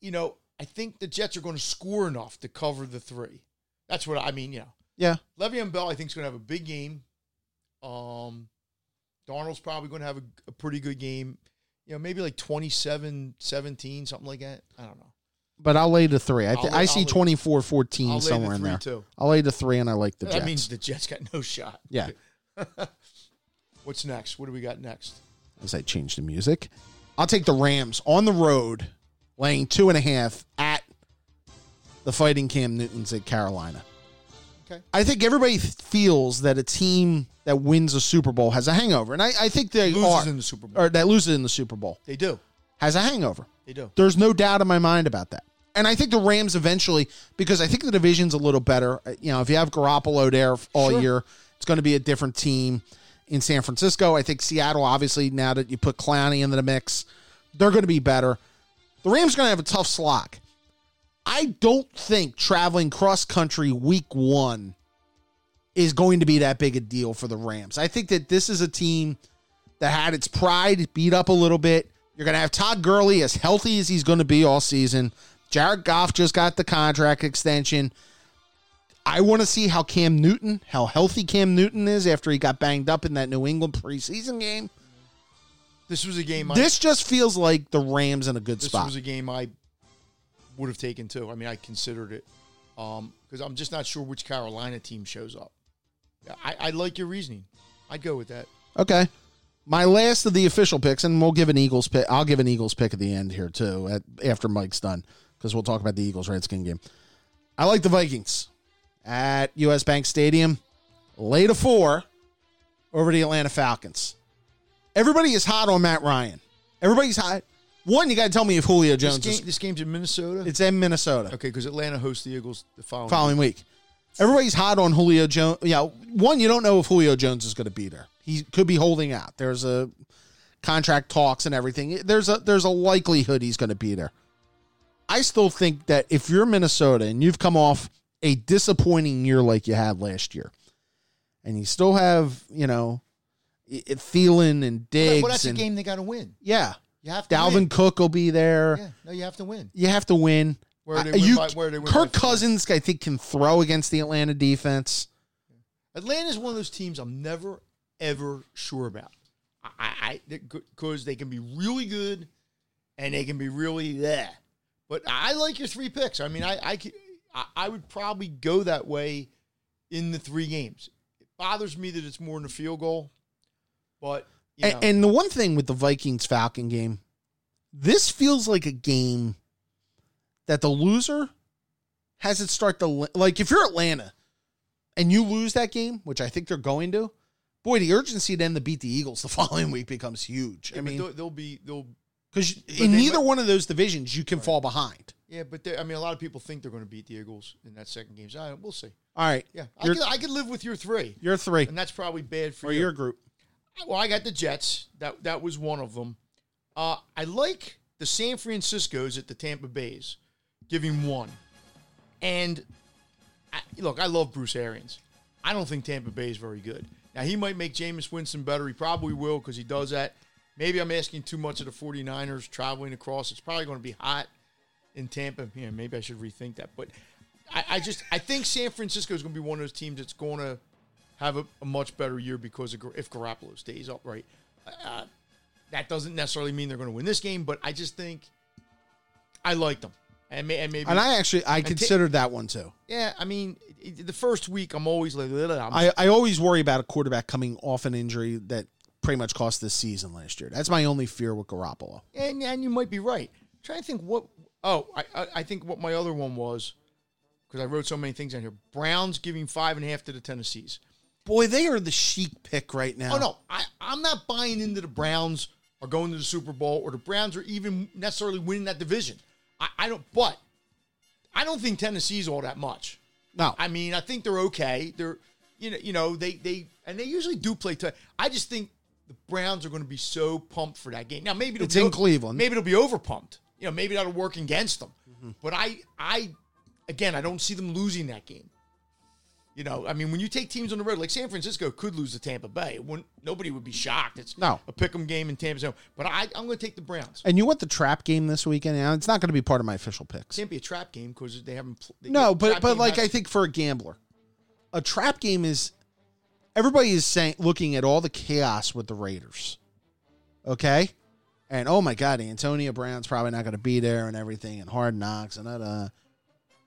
you know, I think the Jets are going to score enough to cover the three. That's what I mean, you know. yeah, Le'Veon Bell, I think, is going to have a big game. Um, Darnold's probably going to have a, a pretty good game. You know, maybe like 27 17, something like that. I don't know. but I'll lay the three. I, th- lay- I see I'll lay- 24 14 somewhere the in there. too. I'll lay the three, and I like the that Jets. means the Jets got no shot. yeah, What's next? What do we got next? as I change the music, I'll take the Rams on the road, laying two and a half at the Fighting Cam Newtons at Carolina. Okay. I think everybody feels that a team that wins a Super Bowl has a hangover, and I, I think they Loses are, in the Super Bowl. or that loses in the Super Bowl They do. has a hangover. They do. There's no doubt in my mind about that. And I think the Rams eventually, because I think the division's a little better. uh, You know, if you have Garoppolo there all Sure. year, it's going to be a different team in San Francisco. I think Seattle, obviously, now that you put Clowney into the mix, they're going to be better. The Rams are going to have a tough slog. I don't think traveling cross country week one is going to be that big a deal for the Rams. I think that this is a team that had its pride beat up a little bit. You're going to have Todd Gurley as healthy as he's going to be all season. Jared Goff just got the contract extension. I want to see how Cam Newton, how healthy Cam Newton is after he got banged up in that New England preseason game. This was a game. I, This just feels like the Rams in a good this spot. This was a game I would have taken too. I mean, I considered it um, because I'm just not sure which Carolina team shows up. I, I like your reasoning. I'd go with that. Okay. My last of the official picks, and we'll give an Eagles pick. I'll give an Eagles pick at the end here too, at, after Mike's done, because we'll talk about the Eagles Redskin game. I like the Vikings at US Bank Stadium, late a four, over the Atlanta Falcons. Everybody is hot on Matt Ryan. Everybody's hot. One, you got to tell me if Julio This, Jones game, is. this game's in Minnesota. It's in Minnesota. okay, because Atlanta hosts the Eagles the following. following week. Everybody's hot on Julio Jones. Yeah, one, you don't know if Julio Jones is going to be there. He could be holding out. There's a contract talks and everything. There's a there's a likelihood he's going to be there. I still think that if you're Minnesota and you've come off a disappointing year like you had last year, and you still have you know, Thielen and Diggs but that's a game they got to win. yeah, You have to Dalvin win. Cook will be there. Yeah, no, you have to win. You have to win. Where they Uh, win you- by- where they win Kirk. Cousins, I think, can throw against the Atlanta defense. Atlanta is one of those teams I'm never ever sure about. I, I because they can be really good and they can be really yeah. But I like your three picks. I mean, I I, could- I I would probably go that way in the three games. It bothers me that it's more than a field goal, but you know, And, and the one thing with the Vikings Falcon game, this feels like a game that the loser has it start the like if you're Atlanta and you lose that game, which I think they're going to, boy, the urgency then to beat the Eagles the following week becomes huge. yeah, I mean, they'll, they'll be they'll because in they neither might- one of those divisions you can fall behind. yeah. But I mean, a lot of people think they're going to beat the Eagles in that second game. So, right, we'll see. All right, Yeah, I could, I could live with your three, you're three and that's probably bad for or you. your group. Well, I got the Jets. That that was one of them. Uh, I like the San Francisco's at the Tampa Bay's, giving one. And I, look, I love Bruce Arians. I don't think Tampa Bay is very good. Now he might make Jameis Winston better. He probably will because he does that. Maybe I'm asking too much of the 49ers traveling across. It's probably going to be hot in Tampa. Yeah, maybe I should rethink that. But I, I just I think San Francisco is going to be one of those teams that's going to have a, a much better year because of, if Garoppolo stays upright. Uh, that doesn't necessarily mean they're going to win this game, but I just think I like them. And, may, and maybe, And I actually I considered that one too. yeah, I mean, the first week I'm always like, I'm I, I always worry about a quarterback coming off an injury that pretty much cost this season last year. That's my only fear with Garoppolo. and and you might be right. I'm trying to think what. Oh, I I, I think what my other one was because I wrote so many things on here. Browns giving five and a half to the Tennessees. Boy, they are the chic pick right now. Oh no, I I'm not buying into the Browns are going to the Super Bowl or the Browns are even necessarily winning that division. I, I don't. But I don't think Tennessee's all that much. no. I mean, I think they're okay. They're, you know, you know, they they and they usually do play. tight. I just think the Browns are going to be so pumped for that game. Now, maybe it'll It's be in Cleveland. Maybe it'll be over pumped. You know, maybe that'll work against them. Mm-hmm. But I, I, again, I don't see them losing that game. You know, I mean, when you take teams on the road, like San Francisco could lose to Tampa Bay. It wouldn't, nobody would be shocked. It's No. a pick 'em game in Tampa Bay. But I, I'm going to take the Browns. and you want the trap game this weekend? Now, it's not going to be part of my official picks. It Can't be a trap game because they haven't. They- No, but but like has- I think for a gambler, a trap game is everybody is saying looking at all the chaos with the Raiders. Okay? And oh my god, Antonio Brown's probably not going to be there and everything and hard knocks and that uh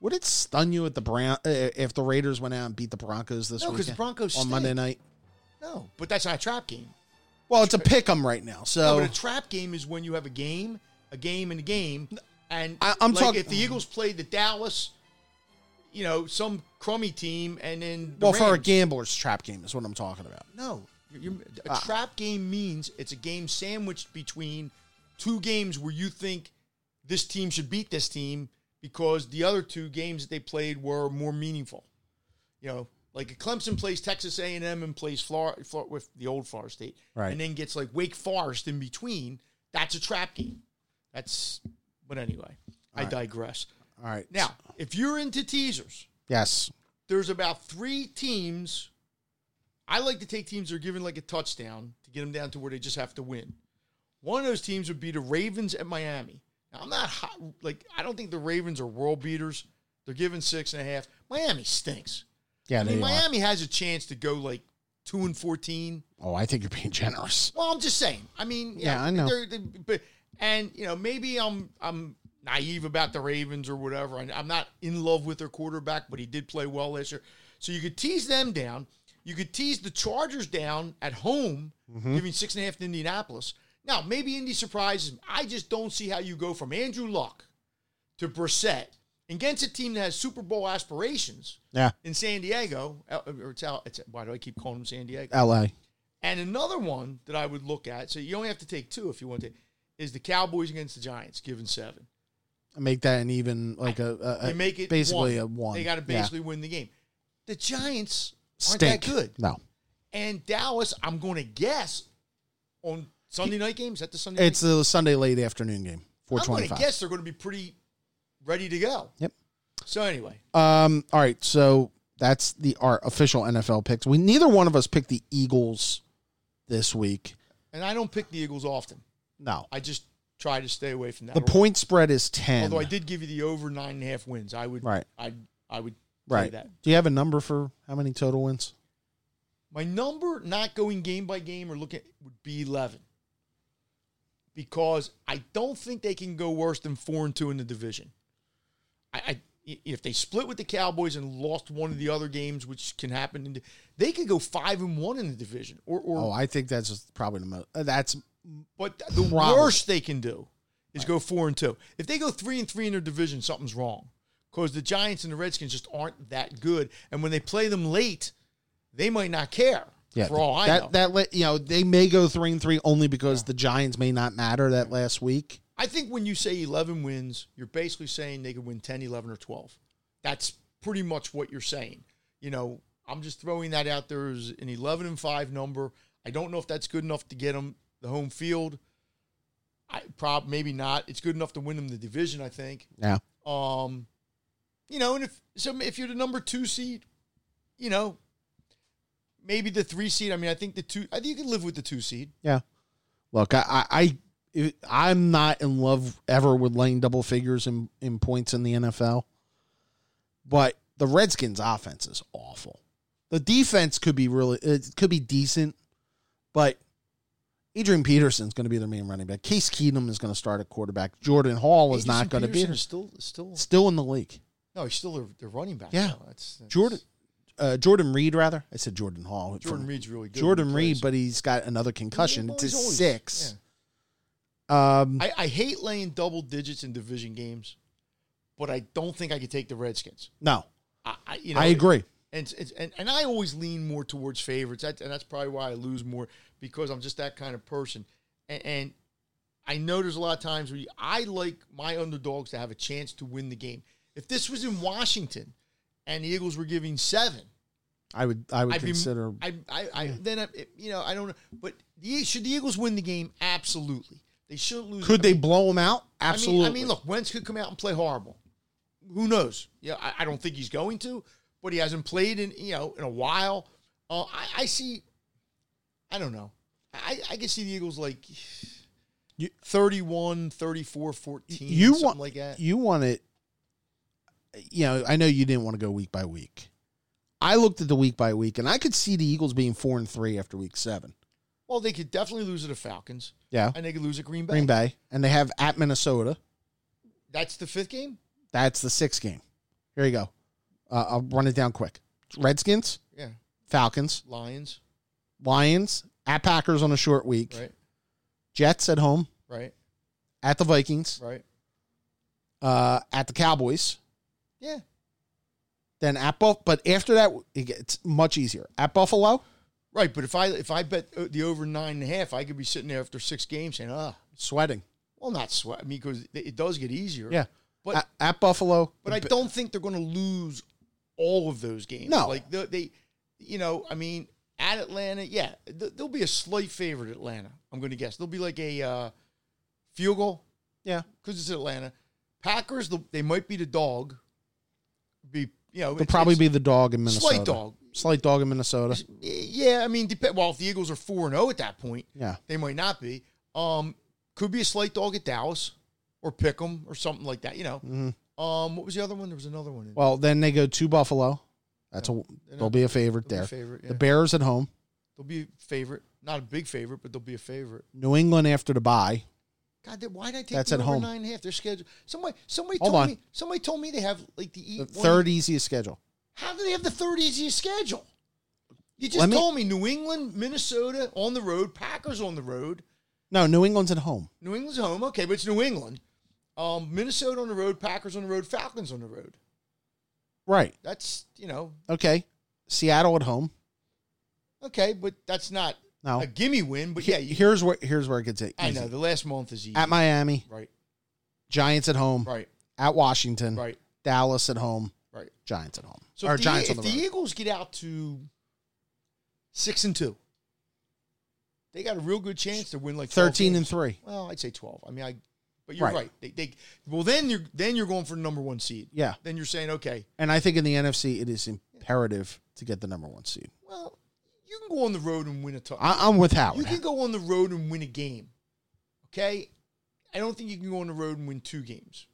would it stun you if the Brown uh, if the Raiders went out and beat the Broncos this no, because weekend the Broncos on stink. Monday night? No, but that's not a trap game. Well, it's a pick 'em right now. No, So but a trap game is when you have a game, a game, and a game. And I- I'm like talk- if the Eagles played the Dallas, you know, some crummy team, and then the well, for a Rams. gambler's trap game is what I'm talking about. No, you a Ah. trap game means it's a game sandwiched between two games where you think this team should beat this team because the other two games that they played were more meaningful. You know, like Clemson plays Texas A&M and plays Florida, with the old Florida State, Right. and then gets like Wake Forest in between. That's a trap game. That's, but anyway, I digress. All right. Now, if you're into teasers, yes. there's about three teams I like to take teams that are given like a touchdown to get them down to where they just have to win. One of those teams would be the Ravens at Miami. Now, I'm not hot, like I don't think the Ravens are world beaters. They're given six and a half. Miami stinks. Yeah, I they mean, are. Miami has a chance to go like two and fourteen. Oh, I think you're being generous. Well, I'm just saying. I mean, Yeah, I know. they're- they- but and you know, maybe I'm I'm naive about the Ravens or whatever. I'm not in love with their quarterback, but he did play well last year. So you could tease them down. You could tease the Chargers down at home, Mm-hmm. giving six and a half to Indianapolis. Now, maybe Indy surprises me. I just don't see how you go from Andrew Luck to Brissett against a team that has Super Bowl aspirations Yeah, in San Diego. uh, Or it's, it's why do I keep calling them San Diego? L.A. And another one that I would look at, so you only have to take two if you want to, is the Cowboys against the Giants, given seven. Make that an even like a, a, They make it basically one. a one. They got to Yeah. basically win the game. The Giants aren't stink. that good. No, And Dallas, I'm going to guess on Sunday night games. Is that the Sunday? it's the Sunday late afternoon game. Four night? I'm going to twenty-five. guess they're going to be pretty ready to go. Yep. So anyway, Um. All right. So that's the our official NFL picks. We neither one of us picked the Eagles this week. and I don't pick the Eagles often. No. I just try to stay away from that. The point spread is ten. Although I did give you the over nine and a half wins, I would. Right. I I would. you right. That. Do you have a number for how many total wins? My number, not going game by game or looking, would be eleven. Because I don't think they can go worse than four and two in the division. I, I if they split with the Cowboys and lost one of the other games, which can happen, the, they could go five and one in the division. Or, or Oh, I think that's probably the most. uh, That's but the Probably. worst they can do is go four and two. If they go three and three in their division, something's wrong. Because the Giants and the Redskins just aren't that good, and when they play them late, they might not care. Yeah. for all I that know. that let you know they may go three and three only because the Giants may not matter that last week. I think when you say 11 wins, you're basically saying they could win 10, 11, or 12. That's pretty much what you're saying. You know, I'm just throwing that out there as an 11 and 5 number. I don't know if that's good enough to get them the home field. I prob maybe not. It's good enough to win them the division, I think. Yeah. Um, you know, and if so, if you're the number two seed, you know, maybe the three seed. I mean, I think the two. I think you can live with the two seed. Yeah. Look, I, I, I I'm not in love ever with laying double figures in, in points in the NFL, but the Redskins' offense is awful. The defense could be really, it could be decent, but Adrian Peterson's going to be their main running back. Case Keenum is going to start at quarterback. Jordan Hall is not going to be Peterson there. is still still still in the league. no. He's still their, their running back. Yeah. that's, that's Jordan, uh, Jordan Reed, rather. I said Jordan Hall. Jordan Reed's really good. Jordan Reed, but he's got another concussion. Well, it's his always- six. yeah. Um, I, I hate laying double digits in division games, but I don't think I could take the Redskins. no, I, I you know I agree. and it's, and and I always lean more towards favorites, that, and that's probably why I lose more because I'm just that kind of person. And, and I know there's a lot of times where you, I like my underdogs to have a chance to win the game. If this was in Washington and the Eagles were giving seven, I would I would I'd be- consider I, I, I then I, you know I don't know, but the, should the Eagles win the game? Absolutely, they shouldn't lose. could they mean- blow them out? Absolutely. I mean, I mean, look, Wentz could come out and play horrible. Who knows? Yeah, I, don't think he's going to, but he hasn't played in you know in a while. Uh, I, I see. I don't know. I, I can see the Eagles like You- 31, 34, 14, you something want like that. You want it. You know, I know you didn't want to go week by week. I looked at the week by week, and I could see the Eagles being four and three after week seven. Well, they could definitely lose to the Falcons, Yeah, and they could lose at Green Bay. Green Bay, and they have at Minnesota. That's the fifth game. That's the sixth game. Here you go. Uh, I'll run it down quick. Redskins, Yeah, Falcons, Lions. Lions, at Packers on a short week. Right, Jets at home, right, at the Vikings, right. uh, at the Cowboys. Yeah, Then at Buff, but after that, it gets much easier. At Buffalo, right. But if I if I bet uh, the over nine and a half, I could be sitting there after six games saying, "Ah, sweating. well, not sweat." I mean, because it it does get easier. Yeah. But- at, at Buffalo, But I don't think they're going to lose all of those games. No. like they, they you know, I mean, at Atlanta, yeah, th- there'll be a slight favorite. Atlanta, I'm going to guess. There'll be like a uh, field goal yeah, because it's Atlanta. Packers, they might be the dog. Be you know, They'll it's- probably it's be the dog in Minnesota. slight dog. Slight dog in Minnesota. Yeah, I mean, dep- well, if the Eagles are four and zero at that point, Yeah. they might not be. Um, could be a slight dog at Dallas or Pick'em or something like that. You know. Mhm. Um, what was the other one? There was another one. Well, then they go to Buffalo. That's a They're they'll be a favorite there. a favorite. Yeah. The Bears at home. they'll be a favorite. Not a big favorite, but they'll be a favorite. New England after the bye. God, why did I take That's the at over home. nine and a half? Their schedule. Somebody, somebody Hold told on. me. Somebody told me they have like the, The third easiest schedule. How do they have the third easiest schedule? You just Let me- told me New England, Minnesota on the road, Packers on the road. No, New England's at home. New England's home, okay, but it's New England. Um, Minnesota on the road, Packers on the road, Falcons on the road. Right. That's you know Okay. Seattle at home. okay, but that's not No. a gimme win. But yeah, you, here's where here's where it gets it. I easy. know the last month is easy. At Miami, right, Giants at home. right, At Washington, right, Dallas at home. right. Giants at home. So or if, the, Giants on the the road. Eagles get out to six and two, they got a real good chance to win like 12 Thirteen and three. Well, I'd say twelve. I mean, I. But you're Right. right. They, they well then you're then you're going for the number one seed. Yeah. Then you're saying okay, And I think in the NFC, it is imperative to get the number one seed. well you can go on the road and win a title. I'm with Howard. You can go on the road and win a game. Okay? I don't think you can go on the road and win two games.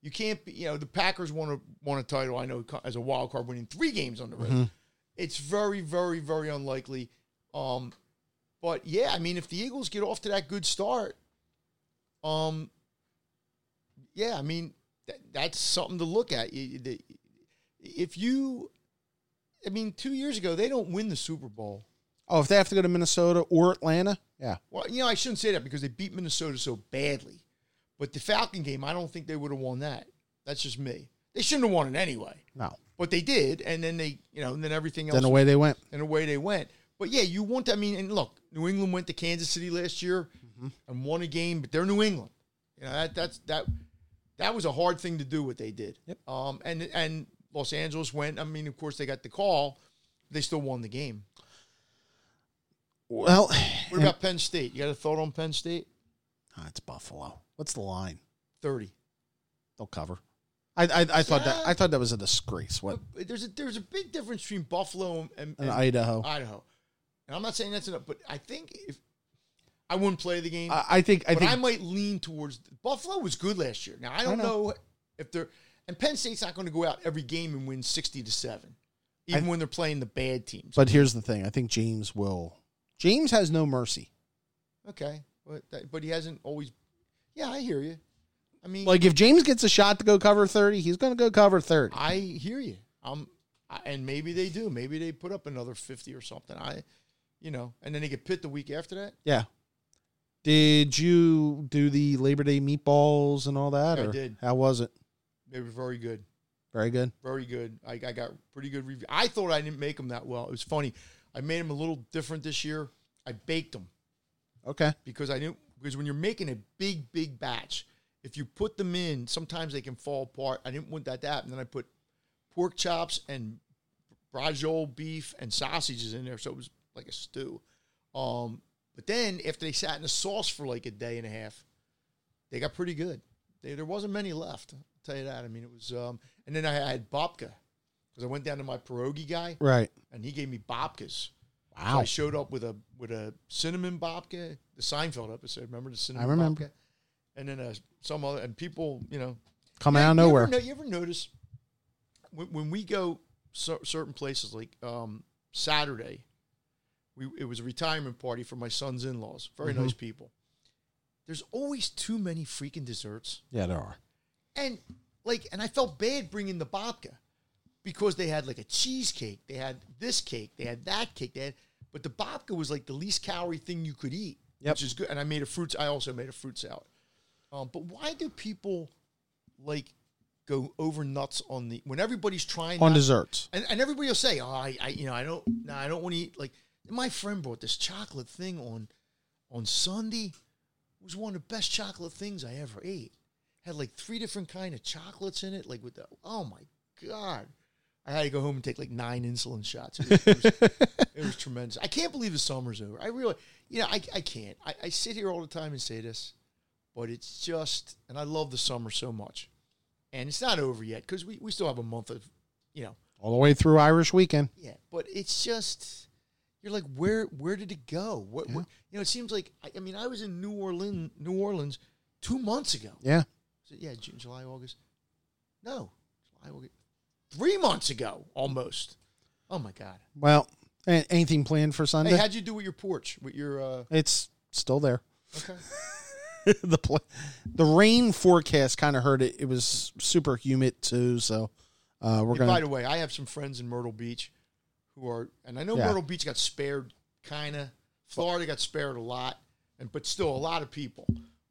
You can't be, you know, the Packers won a won a title, I know as a wild card winning three games on the road. Mhm. It's very, very, very unlikely. Um, but yeah, I mean, if the Eagles get off to that good start, um, yeah, I mean, that, that's something to look at. If you, I mean, two years ago, they don't win the Super Bowl. oh, if they have to go to Minnesota or Atlanta, yeah. Well, you know, I shouldn't say that because they beat Minnesota so badly. But the Falcon game, I don't think they would have won that. That's just me. They shouldn't have won it anyway. No. But they did, and then they, you know, and then everything else, Then away they went. and away they went. But yeah, you want. I mean, and look, New England went to Kansas City last year Mm-hmm. and won a game, but they're New England. You know that that's that that was a hard thing to do what they did. Yep. Um, and and Los Angeles went. I mean, of course, they got the call. They still won the game. Well, What about Penn State? You got a thought on Penn State? Ah, it's Buffalo. What's the line? Thirty. They'll cover. I I, I thought that I thought that was a disgrace. What there's a there's a big difference between Buffalo and, and, in Idaho? Idaho. And I'm not saying that's enough, but I think if I wouldn't play the game, I, I think I but think I might lean towards Buffalo was good last year. Now I don't I know. know. if they're and Penn State's not going to go out every game and win sixty to seven, even I- when they're playing the bad teams. But here's the thing. I think James will. James has no mercy. okay, but that, but he hasn't always. Yeah, I hear you. I mean, Like if James gets a shot to go cover thirty, he's going to go cover thirty. I hear you. Um, I, and maybe they do. Maybe they put up another fifty or something. I, you know, and then they get pit the week after that. Yeah. Did you do the Labor Day meatballs and all that? I did. How was it? They were very good. Very good. Very good. I, I got pretty good review. I thought I didn't make them that well. It was funny. I made them a little different this year. I baked them Okay. because I knew because when you're making a big big batch, if you put them in, sometimes they can fall apart. I didn't want that to happen. Then I put pork chops and braciole beef and sausages in there, so it was like a stew. Um, but then after they sat in the sauce for like a day and a half, they got pretty good. They, there wasn't many left. Tell you that. I mean, it was. Um, and then I had babka because I went down to my pierogi guy Right. and he gave me babkas. So Wow. I showed up with a with a cinnamon babka, the Seinfeld episode. Remember the cinnamon? I remember. babka? And then uh, some other and people, you know, Coming Yeah, out of nowhere. You ever, notice when, when we go cer- certain places like um, Saturday? We it was a retirement party for my son's in laws. Very Mm-hmm. nice people. There's always too many freaking desserts. Yeah, there are. And like, and I felt bad bringing the babka because they had like a cheesecake, they had this cake, they had that cake, they had, but the babka was like the least calorie thing you could eat, Yep. which is good. And I made a fruit. I also made a fruit salad. Um, but why do people like go over nuts on the when everybody's trying On not- desserts. and, and everybody will say, "Oh, I, I you know, I don't, no, I don't want to eat." Like my friend brought this chocolate thing on on Sunday. It was one of the best chocolate things I ever ate. Had like three different kind of chocolates in it. Like with the, oh my god, I had to go home and take like nine insulin shots. It was, it was, it was tremendous. I can't believe the summer's over. I really, you know, I, I can't. I, I sit here all the time and say this, but it's just, and I love the summer so much, and it's not over yet because we, we still have a month of, you know, all the way through Irish weekend. Yeah, but it's just you're like, where where did it go? What, what you know? It seems like I, I mean, I was in New Orleans, New Orleans, two months ago. Yeah. Yeah, June, July, August. No, July, August. Three months ago, almost. Oh my God. Well, a- anything planned for Sunday? Hey, how'd you do with your porch? With your uh, it's still there. okay. the pla the rain forecast kind of hurt it. It was super humid too, so uh, we're Hey, by gonna. the way, I have some friends in Myrtle Beach who are, and I know Yeah. Myrtle Beach got spared, kind of. Florida got spared a lot, and but still, a lot of people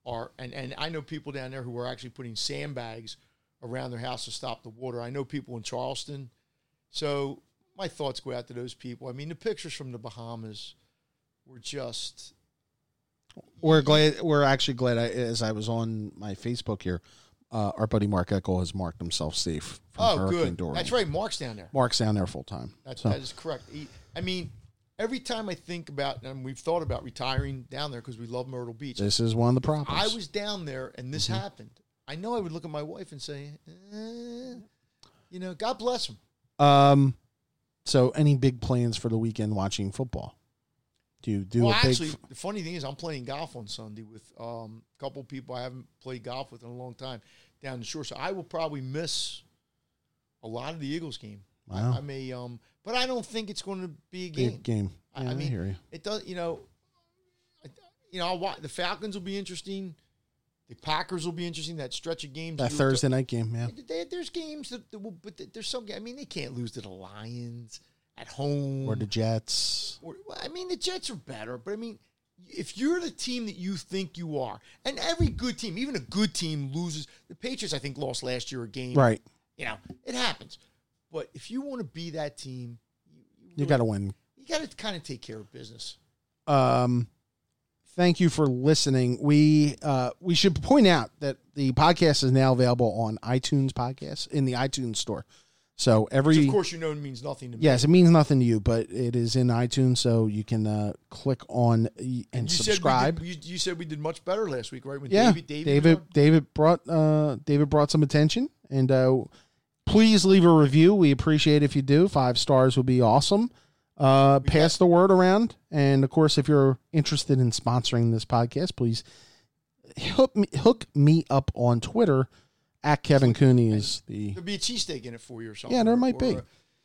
are, and and I know people down there who are actually putting sandbags around their house to stop the water. I know people in Charleston, so my thoughts go out to those people. I mean, the pictures from the Bahamas were just We're glad. We're actually glad. I, as I was on my Facebook here, uh, our buddy Mark Eckel has marked himself safe from oh Hurricane good. Dorian. That's right, Mark's down there. Mark's down there full time. That's, So, That is correct. He- I mean, every time I think about, and we've thought about retiring down there because we love Myrtle Beach. this is one of the problems. I was down there and this happened. I know I would look at my wife and say, eh, you know, God bless him. Um, so any big plans for the weekend watching football? Do you do well, actually, the funny thing is, I'm playing golf on Sunday with um, a couple people I haven't played golf with in a long time down the shore. So I will probably miss a lot of the Eagles game. I- I, may, um, but I don't think it's going to be a game. big game. I- Yeah, I I, mean, hear you. It does, you know. I- You know, I'll wa the Falcons will be interesting. The Packers will be interesting. That stretch of games. That Thursday night game. Yeah. They, there's games that, that will, but there's some. I mean, they can't lose to the Lions at home. Or the Jets. Or- well, I mean, the Jets are better, but I mean, if you're the team that you think you are, and every good team, even a good team, loses. The Patriots, I think, lost last year a game. Right. You know, it happens. But if you want to be that team, you, You got to win. You got to kind of take care of business. um, thank you for listening. We uh, we should point out that the podcast is now available on iTunes podcast in the iTunes store. So Which, every of course, you know means nothing to me. yes, it means nothing to you, but it is in iTunes, so you can uh, click on and you subscribe. Said did, you, you said we did much better last week, right? When yeah, David, David, David. David brought uh, David brought some attention, and uh, please leave a review. We appreciate if you do. Five stars would be awesome. Uh, pass the word around, and of course, if you're interested in sponsoring this podcast, please hook me, hook me up on Twitter at Kevin Cooney is the There'll be a cheesesteak in it for you or something. Yeah, there or- might or, be. uh,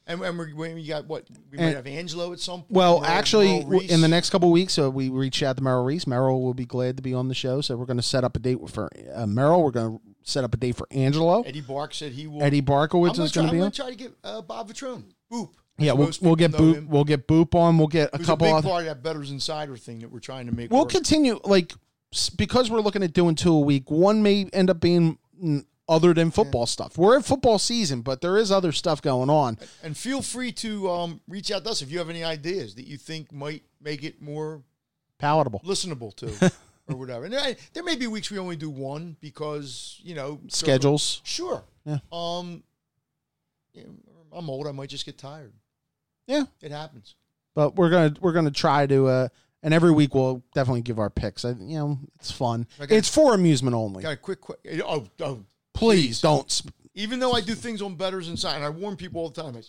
and, and we're, when got what? We And- might have Angelo at some point. Well, actually, Merrill w- Reese. in the next couple of weeks, uh, we reach out to Merrill Reese. Merrill will be glad to be on the show, so we're going to set up a date for uh, Merrill. We're going to set up a date for Angelo. Eddie Bark said he will. Eddie Barkowitz is going to I'm be gonna try to get uh, Bob Vetrone. Boop. Yeah, we'll, we'll get Boop. him. We'll get Boop on. We'll get a couple a big other. part of that Betters Insider thing that we're trying to make. We'll work. continue like because we're looking at doing two a week. One may end up being other than football stuff. We're in football season, but there is other stuff going on. And feel free to um, reach out to us if you have any ideas that you think might make it more Palatable. listenable to or whatever. And there, there may be weeks we only do one because, you know, Schedules. Sure. Yeah. Um, yeah, I'm old. I might just get tired. Yeah. It happens. But we're gonna we're gonna try to uh and every week we'll definitely give our picks. I, you know, it's fun. Okay. It's for amusement only. Got a quick, quick oh, oh, Please don't. Sp- even though I do things on betters inside, and I warn people all the time, I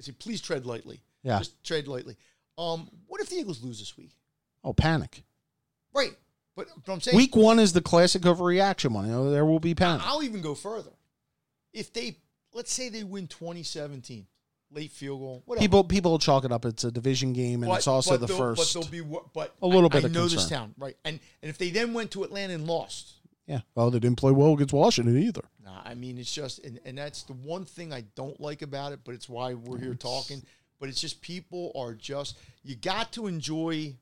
say, please tread lightly. Yeah. Just tread lightly. Um, what if the Eagles lose this week? Oh, panic. Right. But, but I'm saying Week one is the classic overreaction one. You know, there will be panic. I'll even go further. If they, let's say they win 2017, late field goal, whatever. People people will chalk it up. It's a division game, and But- it's also the first. But there'll be what? But A little I, bit I of know this town, right? And and if they then went to Atlanta and lost, yeah. Well, they didn't play well against Washington either. Nah, I mean, it's just, and, and that's the one thing I don't like about it, but it's why we're here talking. But it's just people are just, you got to enjoy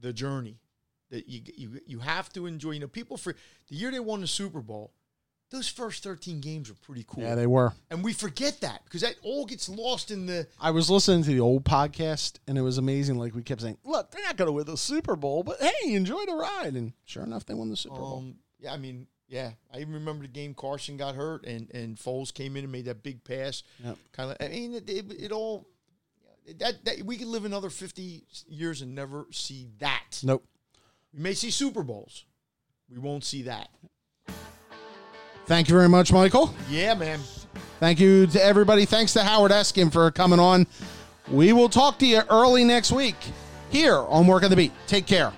the journey. That you you you have to enjoy. You know, people for the year they won the Super Bowl, those first thirteen games were pretty cool, Yeah, they were. and we forget that because that all gets lost in the. I was listening to the old podcast, and it was amazing. Like we kept saying, "Look, they're not going to win the Super Bowl, but hey, enjoy the ride." And sure enough, they won the Super Bowl. Um, yeah, I mean, yeah, I even remember the game Carson got hurt and and Foles came in and made that big pass. Yep. Kind of, I mean, it, it, it all that that we could live another fifty years and never see that. Nope. We may see Super Bowls, we won't see that. Thank you very much, Michael. Yeah, man. Thank you to everybody. Thanks to Howard Eskin for coming on. We will talk to you early next week here on Work on the Beat. Take care.